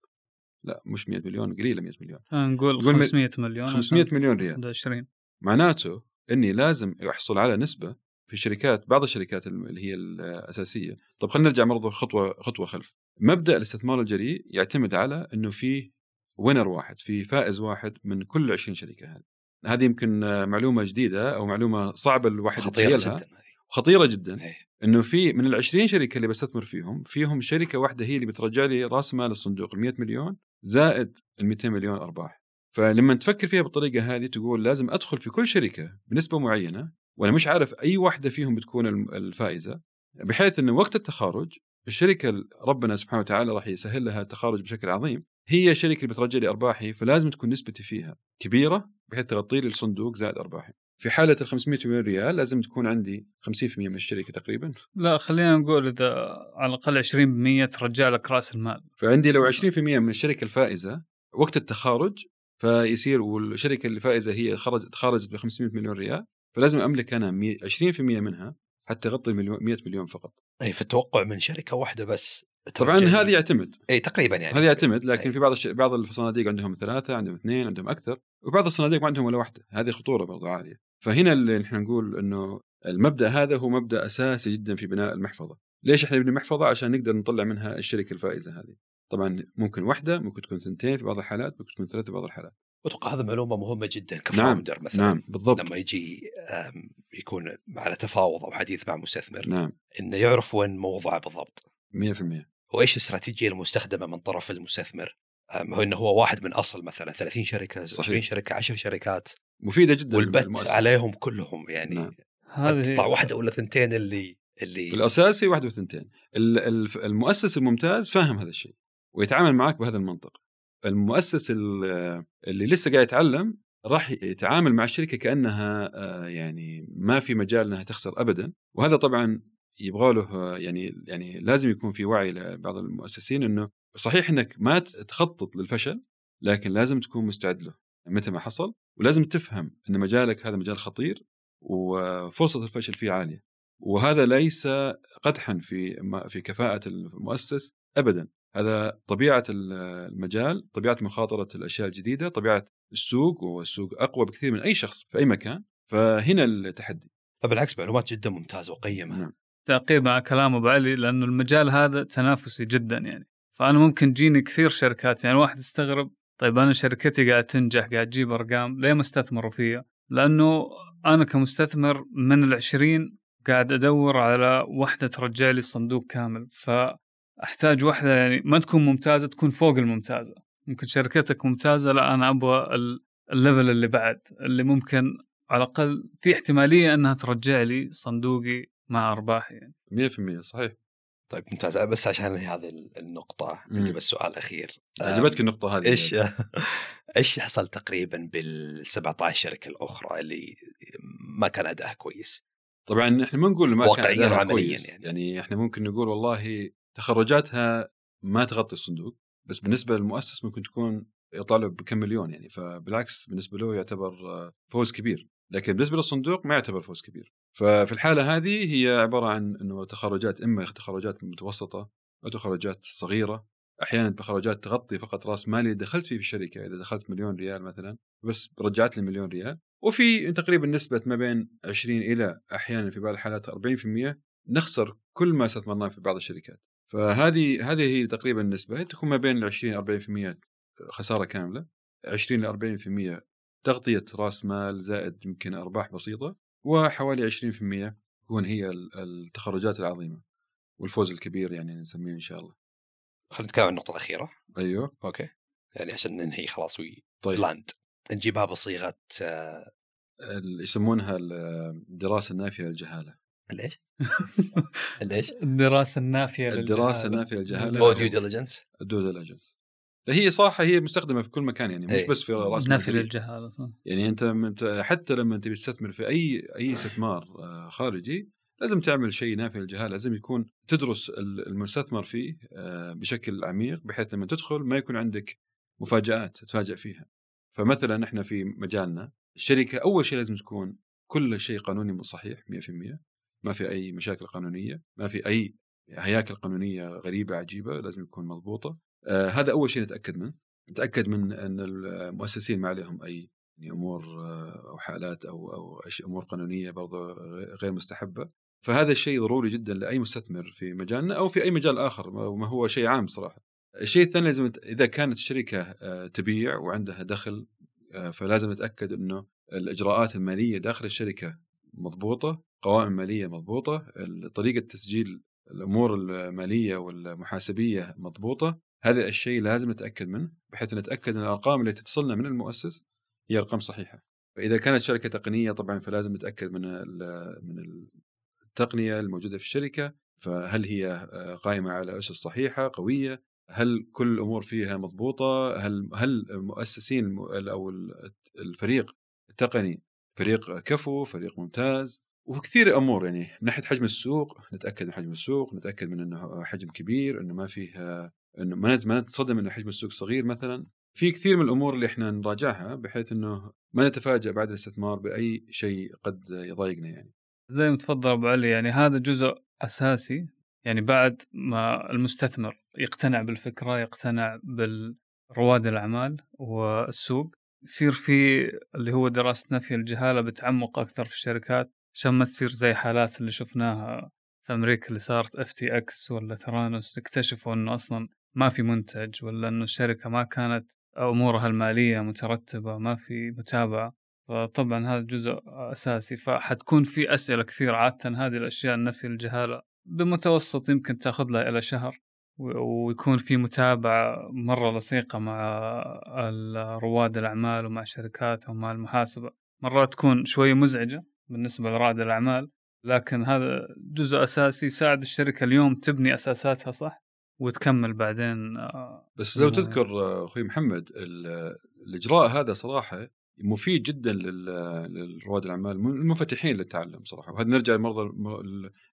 لا مش 100 مليون قليلة 100 مليون. نقول 500 مليون 500 مليون ريال. 20 معناته إني لازم احصل على نسبة في شركات بعض الشركات اللي هي الأساسية. طب خلينا نرجع برضه خطوة خطوة خلف. مبدأ الاستثمار الجريء يعتمد على إنه في وينر واحد في فائز واحد من كل 20 شركة هذه. هذه يمكن معلومة جديدة أو معلومة صعبة الواحد خطيرة جدا خطيرة جدا. إيه. إنه في من ال 20 شركة اللي بستثمر فيهم فيهم شركة واحدة هي اللي بترجع لي رأس مال الصندوق ال 100 مليون زائد ال 200 مليون أرباح. فلما تفكر فيها بالطريقة هذه تقول لازم أدخل في كل شركة بنسبة معينة وأنا مش عارف أي واحدة فيهم بتكون الفائزة بحيث إنه وقت التخارج الشركة ربنا سبحانه وتعالى راح يسهل لها التخارج بشكل عظيم. هي الشركة اللي بترجع لي أرباحي فلازم تكون نسبتي فيها كبيرة بحيث تغطي لي الصندوق زائد أرباحي. في حالة ال 500 مليون ريال لازم تكون عندي 50% من الشركة تقريبا. لا خلينا نقول إذا على الأقل 20% ترجع لك رأس المال. فعندي لو 20% من الشركة الفائزة وقت التخارج فيصير والشركة اللي فائزه هي خرج تخرجت ب 500 مليون ريال فلازم أملك أنا 20% منها حتى اغطي 100 مليون فقط. أي في التوقع من شركة واحدة بس. طبعا هذه يعتمد. إي تقريبا يعني. هذا يعتمد لكن أي. في بعض الش... بعض الصناديق عندهم ثلاثة عندهم اثنين عندهم أكثر وبعض الصناديق ما عندهم ولا واحدة. هذه خطورة برضو عالية. فهنا اللي نحن نقول إنه المبدأ هذا هو مبدأ أساسي جدا في بناء المحفظة. ليش إحنا نبني محفظة؟ عشان نقدر نطلع منها الشركة الفائزة هذه. طبعا ممكن واحدة ممكن تكون ثنتين في بعض الحالات ممكن تكون ثلاثة في بعض الحالات. أتوقع هذا معلومة مهمة جدا كفاوندر نعم. مثلا. نعم بالضبط. لما يجي يكون على تفاوض أو حديث مع مستثمر نعم. إنه يعرف وين موضعه بالضبط. 100% وإيش الاستراتيجية المستخدمة من طرف المستثمر؟ هو إنه هو واحد من أصل مثلا 30 شركة 20 شركة 10 شركات. مفيدة جدا والبت المؤسس. عليهم كلهم يعني نعم. هذه تطلع واحدة ولا ثنتين اللي اللي الأساسي واحدة وثنتين. المؤسس الممتاز فاهم هذا الشيء ويتعامل معك بهذا المنطق. المؤسس اللي لسه قاعد يتعلم راح يتعامل مع الشركة كأنها آه، يعني ما في مجال إنها تخسر ابدا. وهذا طبعا يبغى له يعني يعني لازم يكون في وعي لبعض المؤسسين إنه صحيح إنك ما تخطط للفشل لكن لازم تكون مستعد له متى ما حصل ولازم تفهم إن مجالك هذا مجال خطير وفرصة الفشل فيه عالية. وهذا ليس قدحا في في كفاءة المؤسس ابدا. هذا طبيعة المجال طبيعة مخاطرة الأشياء الجديدة طبيعة السوق والسوق أقوى بكثير من أي شخص في أي مكان فهنا التحدي. بالعكس معلومات جدا ممتازة وقيمة. نعم. تعقيب مع كلام أبو علي لأنه المجال هذا تنافسي جدا يعني. فأنا ممكن تجيني كثير شركات يعني واحد يستغرب طيب أنا شركتي قاعد تنجح قاعد تجيب أرقام ليه ما استثمروا فيها؟ لأنه أنا كمستثمر من العشرين قاعد أدور على واحدة ترجع لي الصندوق كامل. فأحتاج واحدة يعني ما تكون ممتازة تكون فوق الممتازة. ممكن شركتك ممتازة لا أنا أبغى الليفل اللي بعد اللي ممكن على الأقل في احتمالية أنها ترجع لي صندوقي مع أرباح يعني. 100% صحيح. طيب ممتاز. بس عشان هذه النقطة عندي بس سؤال أخير. عجبتك النقطة هذه إيش إيش حصل تقريبا بال 17 شركة الأخرى اللي ما كان أداءها كويس؟ طبعا إحنا ما نقول ما واقعيا كان وعمليا يعني. يعني إحنا ممكن نقول والله تخرجاتها ما تغطي الصندوق بس بالنسبة للمؤسس ممكن تكون يطلع له بكم مليون يعني. فبالعكس بالنسبة له يعتبر فوز كبير. لكن بالنسبة للصندوق ما يعتبر فوز كبير. ففي الحالة هذه هي عبارة عن إنه تخرجات إما تخرجات متوسطة أو تخرجات صغيرة. أحيانا تخرجات تغطي فقط رأس مالي اللي دخلت فيه في الشركة إذا دخلت مليون ريال مثلا بس رجعت لي مليون ريال. وفي تقريبا نسبة ما بين 20 إلى أحيانا في بعض الحالات 40% نخسر كل ما استثمرناه في بعض الشركات. فهذه هذه هي تقريبا النسبة تكون ما بين ال 20 40% خسارة كاملة. 20 ل 40% تغطية رأس مال زائد يمكن أرباح بسيطة. وحوالي 20% تكون هي التخرجات العظيمة والفوز الكبير يعني نسميه إن شاء الله. خلينا نتكلم عن النقطة الأخيرة. أيوه okay يعني عشان ننهي خلاص we طيب. land نجيبها بصيغة آه... يسمونها الدراسة النافية للجهالة. ليش؟ ليش؟ الدراسة النافية للجهالة الدراسه النافية للجهالة أو due diligence due diligence هي صراحة هي مستخدمة في كل مكان يعني مش أي. بس في رأس نفي للجهاله يعني أنت حتى لما تبي تستثمر في أي أي استثمار آه، خارجي لازم تعمل شيء نافي للجهاله لازم يكون تدرس المستثمر فيه آه، بشكل عميق بحيث لما تدخل ما يكون عندك مفاجآت تتفاجئ فيها. فمثلا إحنا في مجالنا الشركة أول شيء لازم تكون كل شيء قانوني صحيح 100% ما في أي مشاكل قانونية ما في أي هياكل قانونية غريبة عجيبة لازم تكون مضبوطة. آه هذا أول شيء نتأكد منه نتأكد من أن المؤسسين ما عليهم أي يعني أمور آه، أو حالات أو أو أمور قانونية برضه غير مستحبة فهذا الشيء ضروري جدا لأي مستثمر في مجالنا أو في أي مجال آخر ما هو شيء عام صراحة. الشيء الثاني لازم إذا كانت الشركة آه، تبيع وعندها دخل فلازم نتأكد إنه الإجراءات المالية داخل الشركة مضبوطة، قوائم مالية مضبوطة، طريقة تسجيل الأمور المالية والمحاسبية مضبوطة هذا الشيء لازم نتأكد منه بحيث نتأكد أن الأرقام اللي تتصلنا من المؤسس هي أرقام صحيحة. فإذا كانت شركة تقنية طبعا فلازم نتأكد من من التقنية الموجودة في الشركة. فهل هي آه، قائمة على أسس صحيحة قوية؟ هل كل الأمور فيها مضبوطة؟ هل هل المؤسسين أو الفريق التقني فريق كفو فريق ممتاز؟ وكثير أمور يعني من ناحيه حجم السوق نتأكد من حجم السوق نتأكد من إنه حجم كبير إنه ما فيه إنه ما ما نتصدم إنه حجم السوق صغير مثلا في كثير من الأمور اللي إحنا نراجعها بحيث إنه ما نتفاجأ بعد الاستثمار بأي شيء قد يضايقنا يعني. زي ما تفضل أبو علي يعني هذا جزء أساسي يعني بعد ما المستثمر يقتنع بالفكرة يقتنع بالرواد الأعمال والسوق يصير في اللي هو دراسة نفي الجهالة بتعمق أكثر في الشركات عشان ما تصير زي حالات اللي شفناها في أمريكا اللي صارت FTX ولا Theranos اكتشفوا إنه أصلا ما في منتج ولا إنه الشركة ما كانت أمورها المالية مترتبة ما في متابعة. فطبعا هذا جزء أساسي. فحتكون في أسئلة كثير عادة هذه الأشياء النفي الجهالة بمتوسط يمكن تأخذ لها إلى شهر. ويكون في متابعة مرة لصيقة مع رواد الأعمال ومع شركاتهم ومع المحاسبة. مرات تكون شوي مزعجة بالنسبة لرائد الأعمال لكن هذا جزء أساسي يساعد الشركة اليوم تبني أساساتها صح؟ وتكمل بعدين آه، بس لو تذكر آه، أخوي محمد الإجراء هذا صراحة مفيد جدا لرواد الأعمال المنفتحين للتعلم صراحة وهذا نرجع مرضى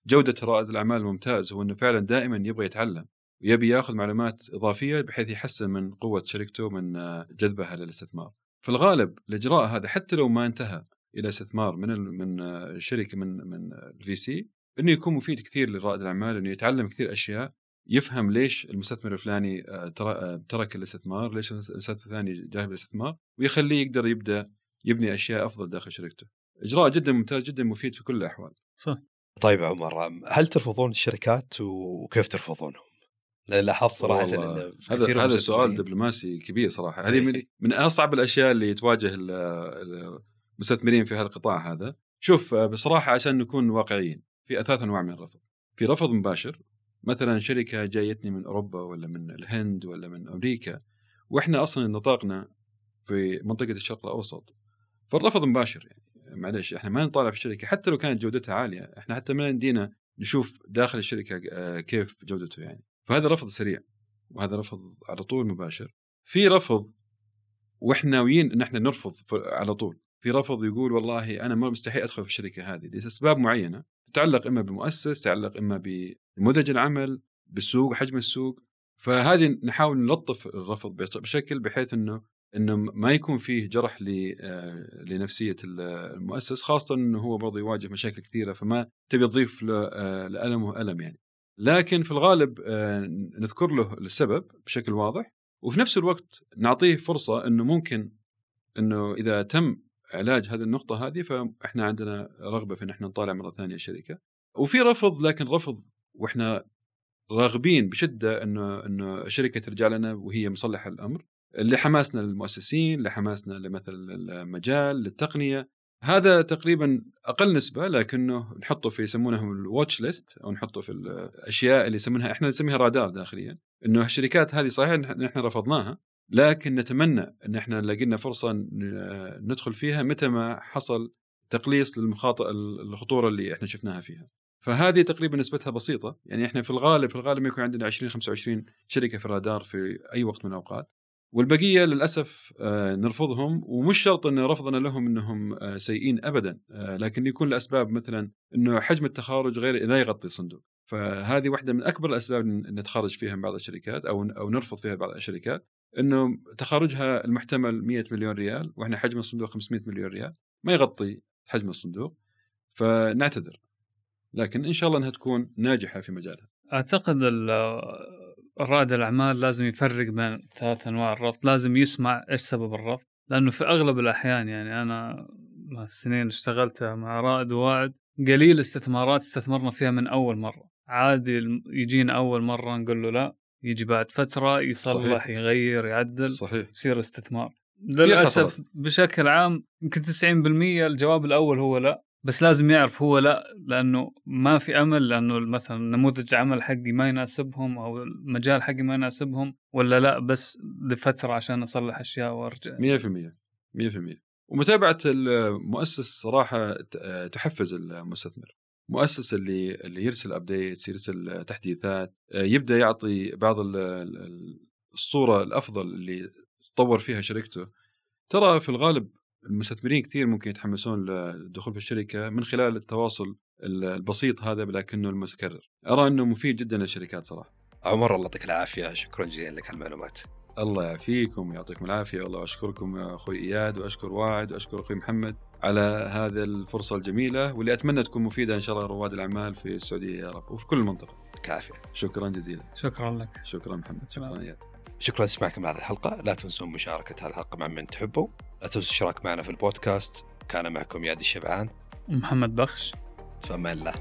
جودة رائد الأعمال الممتاز هو إنه فعلا دائما يبغى يتعلم ويبي يأخذ معلومات إضافية بحيث يحسن من قوة شركته من آه، جذبها للاستثمار. في الغالب الإجراء هذا حتى لو ما انتهى إلى استثمار من من شركة من من ال VC إنه يكون مفيد كثير لرائد الأعمال إنه يتعلم كثير أشياء يفهم ليش المستثمر الفلاني آه، آه، ترك الاستثمار ليش المستثمر الثاني جاي بالاستثمار؟ ويخليه يقدر يبدأ يبني أشياء أفضل داخل شركته. إجراء جدا ممتاز جدا مفيد في كل الأحوال. صح. طيب عمر هل ترفضون الشركات وكيف ترفضونهم؟ لأن لاحظت صراحة إن هذا هذا سؤال دبلوماسي كبير صراحة. هذه من, من أصعب الأشياء اللي تواجه المستثمرين في هذا القطاع هذا. شوف آه، بصراحة عشان نكون واقعيين في ثلاث أنواع من الرفض. في رفض مباشر مثلا شركة جايتني من أوروبا ولا من الهند ولا من أمريكا وإحنا أصلا نطاقنا في منطقة الشرق الأوسط فالرفض مباشر يعني. معلش إحنا ما نطالع في الشركة حتى لو كانت جودتها عالية إحنا حتى ما يمدينا نشوف داخل الشركة آه، كيف جودته يعني. فهذا رفض سريع وهذا رفض على طول مباشر. في رفض وإحنا ناويين إن إحنا نرفض على طول. في رفض يقول والله أنا ما مستحيل أدخل في الشركة هذه لأسباب معينة. تتعلق إما بالمؤسس تتعلق إما بنموذج العمل بالسوق حجم السوق. فهذه نحاول نلطف الرفض بشكل بحيث إنه إنه ما يكون فيه جرح آه، لنفسية المؤسس خاصة إنه هو برضه يواجه مشاكل كثيرة فما تبي تضيف آه، لألمه الم يعني. لكن في الغالب آه، نذكر له السبب بشكل واضح وفي نفس الوقت نعطيه فرصة إنه ممكن إنه إذا تم علاج هذه النقطة هذه فإحنا عندنا رغبة في إن إحنا نطالع مرة ثانية الشركة. وفي رفض لكن رفض وإحنا راغبين بشدة انه انه الشركة ترجع لنا وهي مصلحة الأمر. لحماسنا للمؤسسين لحماسنا لمثل المجال للتقنية. هذا تقريبا أقل نسبة لكنه نحطه في يسمونه الواتش ليست أو نحطه في الأشياء اللي يسمونها إحنا نسميها رادار داخليا. إنه الشركات هذه صحيح نحن رفضناها لكن نتمنى أن إحنا لقينا فرصة ندخل فيها متى ما حصل تقليص للمخاطر الخطورة اللي إحنا شفناها فيها. فهذه تقريبا نسبتها بسيطة يعني إحنا في الغالب في الغالب يكون عندنا 20 25 شركة في الرادار في أي وقت من الأوقات والبقية للأسف آه، نرفضهم ومش شرط إن رفضنا لهم إنهم آه، سيئين ابدا آه، لكن يكون لاسباب مثلا إنه حجم التخارج غير لا يغطي الصندوق. فهذه واحدة من أكبر الأسباب نتخرج فيها من بعض الشركات أو أو نرفض فيها بعض الشركات إنه تخارجها المحتمل 100 مليون ريال وإحنا حجم الصندوق 500 مليون ريال ما يغطي حجم الصندوق فنعتذر. لكن إن شاء الله إنها تكون ناجحة في مجالها. أعتقد رائد الأعمال لازم يفرق بين ثلاث أنواع الرفض لازم يسمع إيش سبب الرفض لأنه في أغلب الأحيان يعني أنا مع السنين اشتغلتها مع رائد وواعد قليل استثمارات استثمرنا فيها من أول مرة. عادي يجينا أول مرة نقول له لا يجي بعد فترة يصلح صحيح. يغير يعدل صحيح. يصير استثمار. للأسف بشكل عام يمكن 90% الجواب الأول هو لا. بس لازم يعرف هو لا لأنه ما في أمل لأنه مثلا نموذج عمل حقي ما يناسبهم أو المجال حقي ما يناسبهم ولا لا بس لفترة عشان أصلح أشياء وأرجع. 100% 100% ومتابعة المؤسس صراحة تحفز المستثمر. مؤسس اللي اللي يرسل ابديتس يرسل تحديثات يبدأ يعطي بعض الصورة الأفضل اللي تطور فيها شركته. ترى في الغالب المستثمرين كثير ممكن يتحمسون للدخول في الشركة من خلال التواصل البسيط هذا لكنه المتكرر أرى أنه مفيد جدا للشركات صراحة عمر الله يعطيك العافية شكرا جزيلا لك على المعلومات الله يعافيكم ويعطيكم العافية والله أشكركم يا أخوي إياد وأشكر واعد وأشكر أخوي محمد على هذه الفرصة الجميلة واللي أتمنى تكون مفيدة إن شاء الله لرواد الأعمال في السعودية يا رب وفي كل المنطقة. كافية. شكرا جزيلا. شكرا لك. شكرا محمد. شكرا إياد. شكرا لسماعكم لهذه الحلقة. لا تنسون مشاركة هذه الحلقة مع من تحبوا. لا تنسوا الاشتراك معنا في البودكاست. كان معكم يادي الشبعان. محمد بخش. فما الله